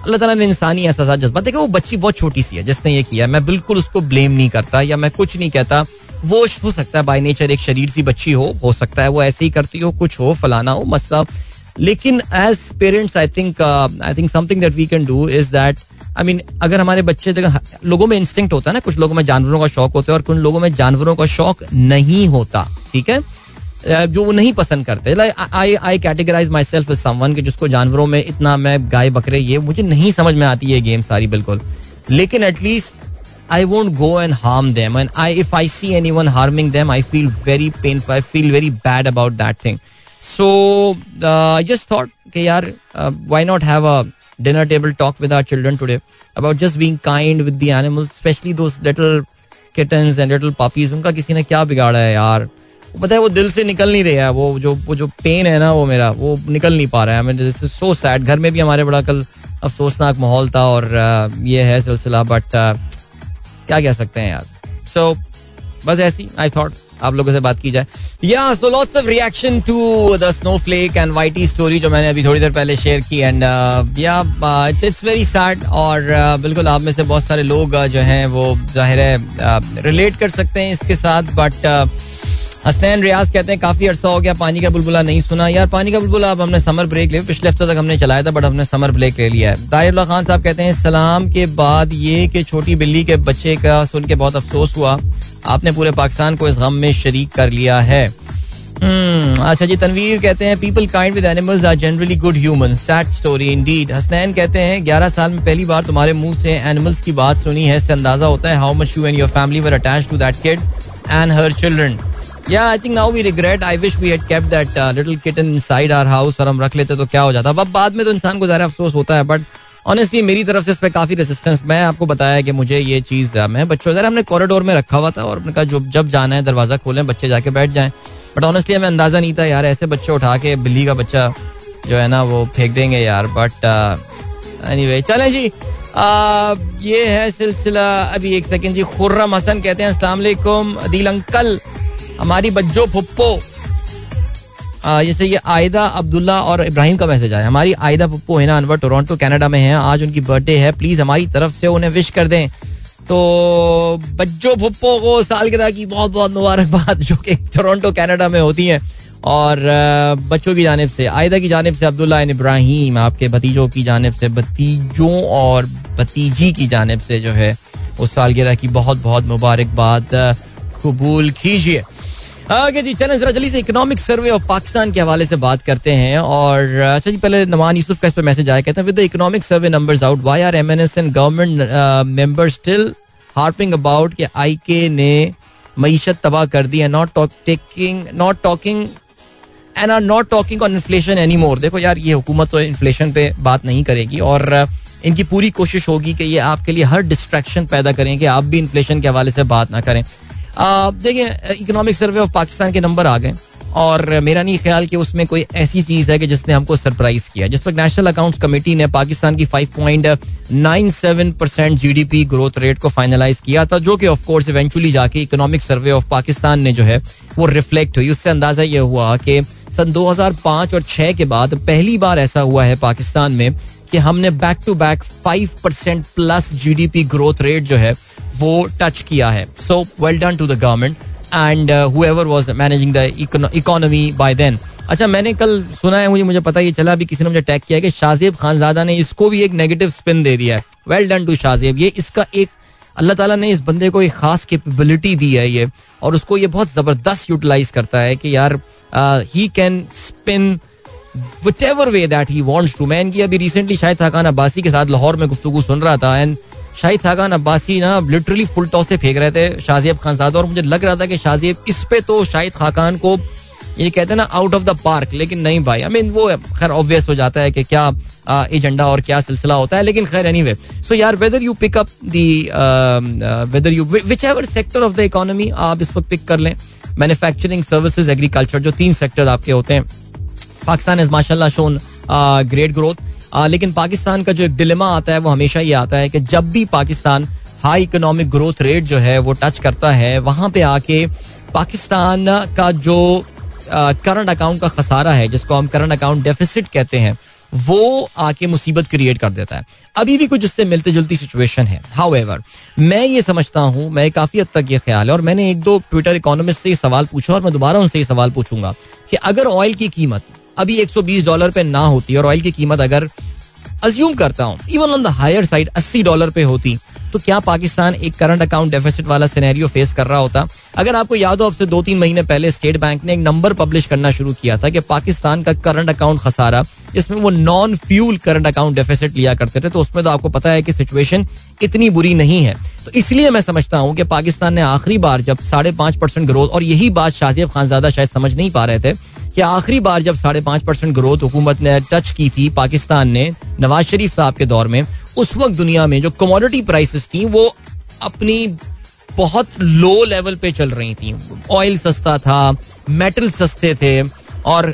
अल्लाह ताला ने इंसानी एहसास जज्बा देखा, वो बच्ची बहुत छोटी सी है, जिसने ये किया मैं बिल्कुल उसको ब्लेम नहीं करता, या मैं कुछ नहीं कहता, वो हो सकता है बाई नेचर एक शरीर सी बच्ची हो हो सकता है वो ऐसे ही करती हो, कुछ हो, फलाना हो, मसला लेकिन as parents I think I think something that we can do is that I mean अगर हमारे बच्चे लोगों में इंस्टिंक्ट होता है ना, कुछ लोगों में जानवरों का शौक होता है और कुछ लोगों में जानवरों का शौक नहीं होता, ठीक है? जो वो नहीं पसंद करते। I I categorize myself someone कि जिसको जानवरों में इतना मैं गाय, बकरे, ये मुझे नहीं समझ में आती है गेम सारी, बिल्कुल। लेकिन at least I won't go and harm them and I if I see anyone harming them I feel very pain I feel very bad about that thing so just thought कि यार why not have a dinner table talk with our children today about just being kind with the animals especially those little kittens and little puppies उनका किसी ने क्या बिगाड़ा है यार? पता है, वो दिल से निकल नहीं रहा है। वो जो वो जो पेन है ना वो मेरा, वो निकल नहीं पा रहा है। मैं सो सैड घर में भी हमारे बड़ा कल अफसोसनाक माहौल था और ये है सिलसिला बट क्या कह सकते हैं यार? सो बस ऐसी आई थॉट आप लोगों से बात की जाए। या so lots of reaction to the snowflake and whitey story जो मैंने अभी थोड़ी देर पहले शेयर की एंड या इट्स इट्स वेरी सैड और uh, बिल्कुल आप में से बहुत सारे लोग uh, जो हैं वो ज़ाहिर है रिलेट uh, कर सकते हैं इसके साथ बट हसनैन रियाज कहते हैं, काफ़ी अरसा हो गया, पानी का बुलबुला नहीं सुना। यार, पानी का बुलबुला अब हमने समर ब्रेक लिया, पिछले हफ़्ते तक हमने चलाया था, बट हमने समर ब्रेक ले लिया है। ताहिर खान साहब कहते हैं, सलाम के बाद ये कि छोटी बिल्ली के बच्चे का सुन के बहुत अफसोस हुआ। आपने पूरे पाकिस्तान को इस गम में शरीक कर लिया है। अच्छा जी, तनवीर कहते हैं people kind with animals are generally good human sad story indeed Hasnain कहते हैं, ग्यारह साल में पहली बार तुम्हारे मुँह से एनिमल्स की बात सुनी है। इससे अंदाज़ा होता है how much you and your family were attach to that kid and her children या I think now we regret I wish we had kept that little kitten inside our house और हम रख लेते तो क्या हो जाता। अब बाद में तो इंसान को ज़्यादा अफसोस होता है बट ऑनेस्टली मेरी तरफ़ से इस पर काफ़ी रेसिस्टेंस मैं आपको बताया कि मुझे ये चीज़ मैं बच्चों अगर हमने कॉरिडोर में रखा हुआ था और उनका जो जब जाना है दरवाज़ा खोलें बच्चे जाके बैठ जाएँ। बट ऑनेस्टली हमें अंदाज़ा नहीं था यार ऐसे बच्चे उठा के बिल्ली का बच्चा जो है ना वो फेंक देंगे यार। बट एनी वे चले जी। आ, ये है सिलसिला। अभी एक सेकंड जी। खुर्रम हसन कहते हैं अस्सलाम वालेकुम अदील अंकल। हमारी बच्चो, फुप्पो। जैसे ये आयदा अब्दुल्ला और इब्राहिम का मैसेज आया। हमारी आयदा पप्पू है ना, अनवर टोरंटो, कनाडा में है। आज उनकी बर्थडे है। प्लीज़ हमारी तरफ़ से उन्हें विश कर दें। तो बच्चों भुप्पो को सालगिरह की बहुत बहुत मुबारकबाद जो कि टोरंटो, कनाडा में होती हैं। और बच्चों की जानब से, आयदा की जानब से अब्दुल्ला इब्राहिम, आपके भतीजों की जानब से, भतीजों और भतीजी की जानब से जो है, उस सालगिरह की बहुत बहुत मुबारकबाद कबूल कीजिए। आगे जी, चलें, जरा जल्दी से इकोनॉमिक सर्वे ऑफ़ पाकिस्तान के हवाले से बात करते हैं और अच्छा जी, पहले नमान यूसुफ का इस पर मैसेज आया, कहते हैं with the economic survey numbers out why are MNAs and government members still harping about कि आईके ने मीशत तबाह कर दी है not taking not talking and are not talking on inflation anymore देखो यार, ये हुकूमत तो इन्फ्लेशन पे बात नहीं करेगी और इनकी पूरी कोशिश होगी कि ये आपके लिए हर डिस्ट्रैक्शन पैदा करें कि आप भी इन्फ्लेशन के हवाले से बात ना करें। देखिए इकोनॉमिक सर्वे ऑफ़ पाकिस्तान के नंबर आ गए और मेरा नहीं ख्याल कि उसमें कोई ऐसी चीज़ है कि जिसने हमको सरप्राइज़ किया। जिस पर नेशनल अकाउंट्स कमेटी ने पाकिस्तान की 5.97 परसेंट जीडीपी ग्रोथ रेट को फाइनलाइज किया था, जो कि ऑफ़ कोर्स इवेंचुअली जाके इकोनॉमिक सर्वे ऑफ़ पाकिस्तान ने जो है, वो रिफ्लेक्ट हुई। उससे अंदाज़ा यह हुआ कि सन 2005 और 6 के बाद पहली बार ऐसा हुआ है पाकिस्तान में कि हमने back to back five percent plus GDP growth rate जो है, वो टच किया है। So well done to the government and whoever was managing the economy by then अच्छा मैंने कल सुना है, मुझे मुझे पता ये चला, अभी किसी ने मुझे टैग किया है कि शाहजेब खानजादा ने इसको भी एक नेगेटिव स्पिन दे दिया है। वेल डन टू शाहजेब ये इसका एक, अल्लाह ताला ने इस बंदे को एक खास कैपेबिलिटी दी है ये, और उसको ये बहुत ज़बरदस्त यूटिलाइज करता है कि यार he can spin whatever way that he wants to man की अभी रिसेंटली शायद थकान अब्बासी के साथ लाहौर में गुफ्तु सुन रहा था एंड शाहिद खान अब्बासी ना लिटरली फुल टॉस से फेंक रहे थे शाहजेब खान साहब और मुझे लग रहा था कि शाहजेब इस पे तो शाहिद खान को ये कहते हैं ना आउट ऑफ़ द पार्क लेकिन नहीं भाई आई मीन वो खैर ऑब्वियस हो जाता है कि क्या एजेंडा और क्या सिलसिला होता है लेकिन खैर एनीवे सो यार whether you pick up the whether you whichever sector of the economy आप इस वक्त पिक कर लें. मैन्युफैक्चरिंग सर्विसेज़ एग्रीकल्चर जो तीन सेक्टर आपके होते हैं पाकिस्तान इज़ माशाल्लाह शोन ग्रेट ग्रोथ लेकिन पाकिस्तान का जो एक डिलेमा आता है, वो हमेशा ये आता है कि जब भी Pakistan high economic growth rate जो है, वो टच करता है, वहाँ पे आके पाकिस्तान का जो करंट अकाउंट का खसारा है, जिसको हम करंट अकाउंट डेफिसिट कहते हैं, वो आके मुसीबत क्रिएट कर देता है। अभी भी कुछ उससे मिलती जुलती सिचुएशन है। हाउ मैं ये समझता हूँ, मैं काफ़ी हद तक ये ख्याल है, और मैंने एक दो ट्विटर इकोनॉमिस्ट से सवाल पूछा, और मैं दोबारा उनसे ये सवाल पूछूँगा कि अगर ऑयल की कीमत अभी 120 डॉलर पे ना होती और ऑयल की कीमत अगर अज्यूम करता हूँ even on the higher side 80 dollar पे होती। तो क्या पाकिस्तान एक करंट अकाउंट डेफिसिट वाला सिनेरियो फेस कर रहा होता? अगर आपको याद हो, अब से दो तीन महीने पहले स्टेट बैंक ने एक नंबर पब्लिश करना शुरू किया था कि पाकिस्तान का करंट अकाउंट खसारा जिसमें वो non fuel current account deficit लिया करते थे तो उसमें तो आपको पता है कि सिचुएशन इतनी बुरी नहीं है। तो इसलिए मैं समझता हूँ कि पाकिस्तान ने आखिरी बार जब साढ़े पाँच परसेंट ग्रोथ और यही बात शाहजेब खानजादा शायद समझ नहीं पा रहे थे, कि आखिरी बार जब साढ़े पाँच परसेंट ग्रोथ हुकूमत ने टच की थी पाकिस्तान ने नवाज़ शरीफ साहब के दौर में उस वक्त दुनिया में जो कमोडिटी प्राइसेस थी, वो अपनी बहुत लो लेवल पे चल रही थी। ऑयल सस्ता था मेटल सस्ते थे, और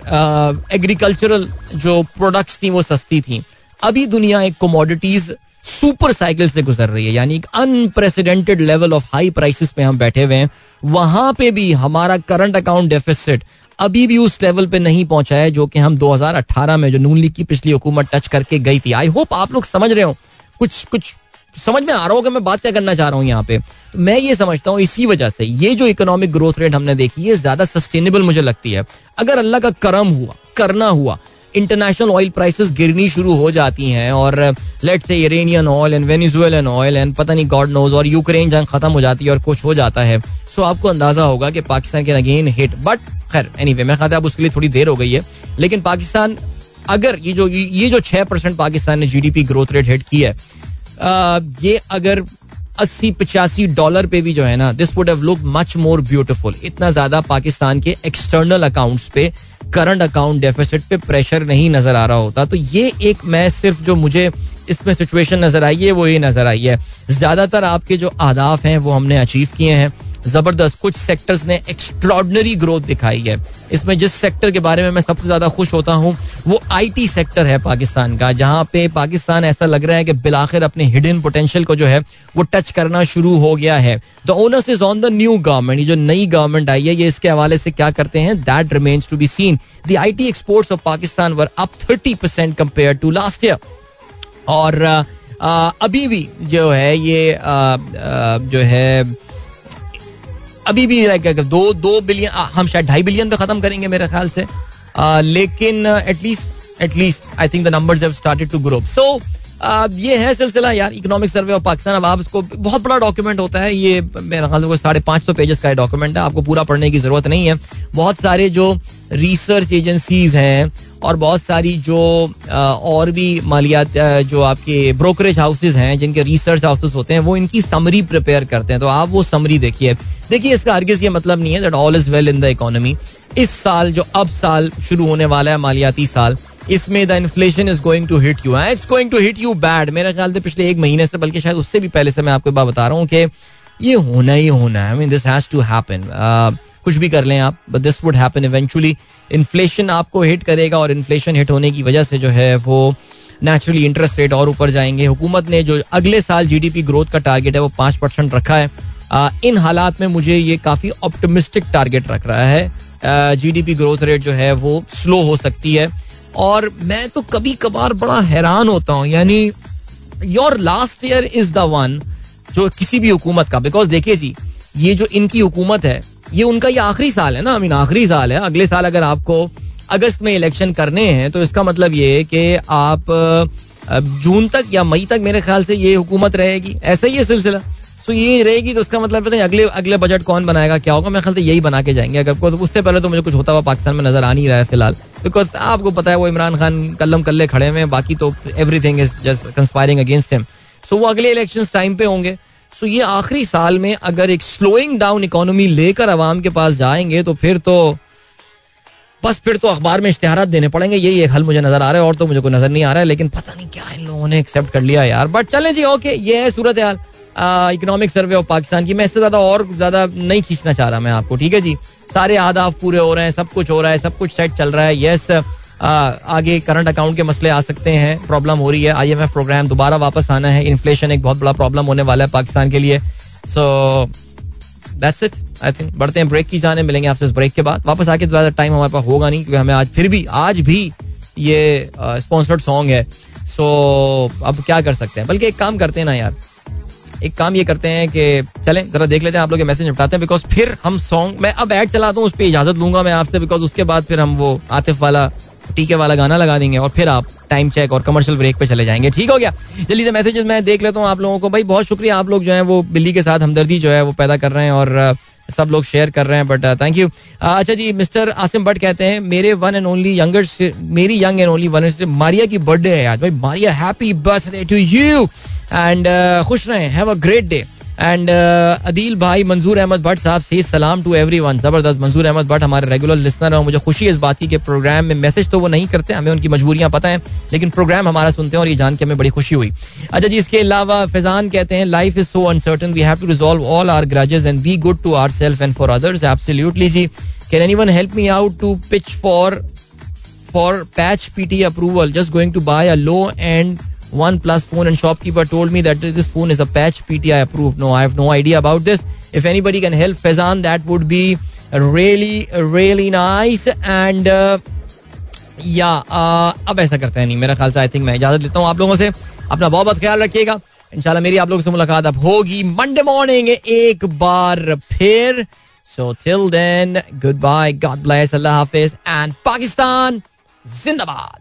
एग्रीकल्चरल जो प्रोडक्ट्स थी, वो सस्ती थी। अभी दुनिया एक कमोडिटीज सुपर साइकिल से गुजर रही है, यानी एक unprecedented level of high prices पे हम बैठे हुए हैं। वहाँ पे भी हमारा करंट अकाउंट डेफिसिट अभी भी उस लेवल पे नहीं पहुँचा है, जो कि हम 2018 में जो नून लीग की पिछली हुकूमत टच करके गई थी। आई होप आप लोग समझ रहे हो। कुछ कुछ समझ में आ रहा हो कि मैं बात क्या करना चाह रहा हूँ यहाँ पे। तो मैं ये समझता हूँ इसी वजह से, ये जो इकोनॉमिक ग्रोथ रेट हमने देखी, ये ज़्यादा सस्टेनेबल मुझे लगती है। अगर अल्लाह का करम हुआ, करना हुआ इंटरनेशनल ऑयल प्राइसेस गिरनी शुरू हो जाती हैं और लेट से Iranian oil and Venezuelan oil and पता नहीं गॉड नोज़ और यूक्रेन जंग खत्म हो जाती है और कुछ हो जाता है सो आपको अंदाज़ा होगा कि पाकिस्तान के अगेन हिट बट खैर एनी वे मैं खाता अब उसके लिए थोड़ी देर हो गई है, लेकिन पाकिस्तान अगर ये जो ये जो छह परसेंट पाकिस्तान ने जीडीपी ग्रोथ रेट हिट की है ये अगर अस्सी पचासी डॉलर पे भी जो है ना this would have look much more beautiful इतना ज़्यादा पाकिस्तान के एक्सटर्नल अकाउंट्स पे करंट अकाउंट डेफिसिट पे प्रेशर नहीं नज़र आ रहा होता। तो ये एक मैं सिर्फ़ जो मुझे इसमें सिचुएशन नज़र आई है, वो ये नज़र आई है। ज़्यादातर आपके जो आदाफ हैं, वो हमने अचीव किए हैं। ज़बरदस्त कुछ सेक्टर्स ने एक्स्ट्रॉडनरी ग्रोथ दिखाई है। इसमें जिस सेक्टर के बारे में मैं सबसे ज़्यादा खुश होता हूँ, वो आईटी सेक्टर है पाकिस्तान का, जहाँ पे पाकिस्तान ऐसा लग रहा है कि बिलाखिर अपने हिडन पोटेंशियल को जो है, वो टच करना शुरू हो गया है। The onus is on the new government ये जो नई गवर्नमेंट आई है, ये इसके हवाले से क्या करते हैं? That remains to be seen the I T exports of Pakistan were up thirty percent compare to last year और अभी भी जो है ये जो है अभी भी लाइक दो दो बिलियन हम शायद ढाई बिलियन पे खत्म करेंगे मेरे ख्याल से। लेकिन at least at least I think the numbers have started to grow so ये है सिलसिला यार इकोनॉमिक सर्वे ऑफ़ पाकिस्तान अब आप इसको, बहुत बड़ा डॉक्यूमेंट होता है। ये मेरे ख्याल से साढ़े पाँच सौ पेजेस का डॉक्यूमेंट है। आपको पूरा पढ़ने की ज़रूरत नहीं है। बहुत सारे जो रिसर्च एजेंसीज हैं और बहुत सारी जो और भी मालियात जो आपके ब्रोकरेज हाउसेज हैं, जिनके रिसर्च हाउसेज होते हैं, वो इनकी समरी प्रिपेयर करते हैं। तो आप वो समरी देखिए। देखिए, इसका हरगिज ये मतलब नहीं है that all is well in the economy इस साल जो, अब साल शुरू होने वाला है, मालियाती साल इसमें the inflation is going to hit you it's going to hit you bad मेरा ख्याल से पिछले एक महीने से बल्कि शायद उससे भी पहले से मैं आपको बात बता रहा हूँ कि ये होना ही होना है। I mean this has to happen कुछ भी कर लें आप but this would happen eventually inflation आपको हिट करेगा और इन्फ्लेशन हिट होने की वजह से जो है वो नेचुरली इंटरेस्ट रेट और ऊपर जाएँगे। हुकूमत ने जो अगले साल जीडीपी ग्रोथ का टारगेट है वो पाँच परसेंट रखा है। आ, इन हालात में मुझे ये काफ़ी ऑप्टिमिस्टिक टारगेट रख रहा है। जीडीपी ग्रोथ रेट जो है वो स्लो हो सकती है। और मैं तो कभी कभार बड़ा हैरान होता हूँ, यानी your last year is the one जो किसी भी हुकूमत का बिकॉज़ देखिए जी, ये जो इनकी हुकूमत है, ये उनका ये आखिरी साल है ना आई मीन आखिरी साल है, अगले साल अगर आपको अगस्त में इलेक्शन करने हैं तो इसका मतलब ये है कि आप जून तक या मई तक मेरे ख्याल से ये हुकूमत रहेगी। ऐसा ही है सिलसिला। तो ये रहेगी तो उसका मतलब पता नहीं अगले अगले बजट कौन बनाएगा, क्या होगा? मेरे ख्याल से यही बना के जाएँगे। अगर तो उससे पहले तो मुझे कुछ होता हुआ पाकिस्तान में नज़र आ नहीं रहा है फ़िलहाल। बिकॉज़ आपको पता है वो इमरान खान कल्लम कल्ले खड़े हुए बाकी तो everything is just conspiring against him so वो अगले इलेक्शन टाइम पे होंगे। सो ये आखिरी साल में अगर एक स्लोइंग डाउन इकोनॉमी लेकर अवाम के पास जाएँगे तो फिर तो बस फिर तो अखबार में इश्तेहार देने पड़ेंगे। यही एक हल मुझे नज़र आ रहा है और तो मुझे कोई नज़र नहीं आ रहा है, लेकिन पता नहीं क्या इन लोगों ने एक्सेप्ट कर लिया यार। बट चले जी ओके ये है सूरत हाल। इकोनॉमिक सर्वे ऑफ़ पाकिस्तान की। मैं इससे ज़्यादा और ज़्यादा नहीं खींचना चाह रहा मैं आपको, ठीक है जी? सारे आदाफ पूरे हो रहे हैं, सब कुछ हो रहा है, सब कुछ सेट चल रहा है। यस आगे करंट अकाउंट के मसले आ सकते हैं प्रॉब्लम हो रही है। आईएमएफ प्रोग्राम दोबारा वापस आना है। इन्फ्लेशन एक बहुत बड़ा प्रॉब्लम होने वाला है पाकिस्तान के लिए। So that's it I think बढ़ते हैं ब्रेक की जाने, मिलेंगे आपसे इस ब्रेक के बाद। वापस आके ज़्यादा टाइम हमारे पास होगा नहीं, क्योंकि हमें आज फिर भी, आज भी ये स्पॉन्सर्ड सॉन्ग है। सो अब क्या कर सकते हैं? बल्कि एक काम करते हैं ना यार एक काम ये करते हैं कि चलें, जरा देख लेते हैं आप लोग मैसेज निपटाते हैं बिकॉज़ फिर हम सॉन्ग मैं अब ऐड चलाता हूँ उस पर इजाज़त लूँगा मैं आपसे बिकॉज़ उसके बाद फिर हम वो आतिफ वाला टीके वाला गाना लगा देंगे, और फिर आप टाइम चेक और कमर्शियल ब्रेक पे चले जाएँगे। ठीक हो गया? जल्दी से मैसेजेस मैं देख लेता हूँ आप लोगों को। भाई, बहुत शुक्रिया आप लोग जो है, वो बिल्ली के साथ हमदर्दी जो है, वो पैदा कर रहे हैं और सब लोग शेयर कर रहे हैं बट थैंक यू अच्छा जी मिस्टर आसिम भट्ट कहते हैं, मेरे वन एंड ओनली यंगर मेरी young and only one Maria की बर्थडे है आज। भाई, Maria happy birthday to you and खुश रहें have a great day and Adeel भाई मंजूर अहमद भट्ट साहब से सलाम टू एवरी वन ज़बरदस्त मंजूर अहमद भट्ट हमारे रेगुलर लिसनर हैं मुझे खुशी इस बात की कि प्रोग्राम में मैसेज तो वो नहीं करते, हमें उनकी मजबूरियाँ पता है, लेकिन प्रोग्राम हमारा सुनते हैं और ये जान के हमें बड़ी खुशी हुई। अच्छा जी, इसके अलावा फैजान कहते हैं life is so uncertain we have to resolve all our grudges and be good to our self and for others absolutely ji can anyone help me out to pitch for for patch PT approval just going to buy a low end one plus phone and shopkeeper told me that this phone is a patch PTI approved. No, I have no idea about this. If anybody can help Fezan, that would be really, really nice. And uh, या uh, अब ऐसा करते हैं नहीं मेरा ख्याल से I think मैं इजाजत लेता हूँ आप लोगों से अपना बहुत बहुत ख्याल रखिएगा इंशाल्लाह मेरी आप लोगों से मुलाकात अब होगी मंडे मॉर्निंग एक बार फिर so till then good bye God bless अल्लाह हाफिज एंड पाकिस्तान जिंदाबाद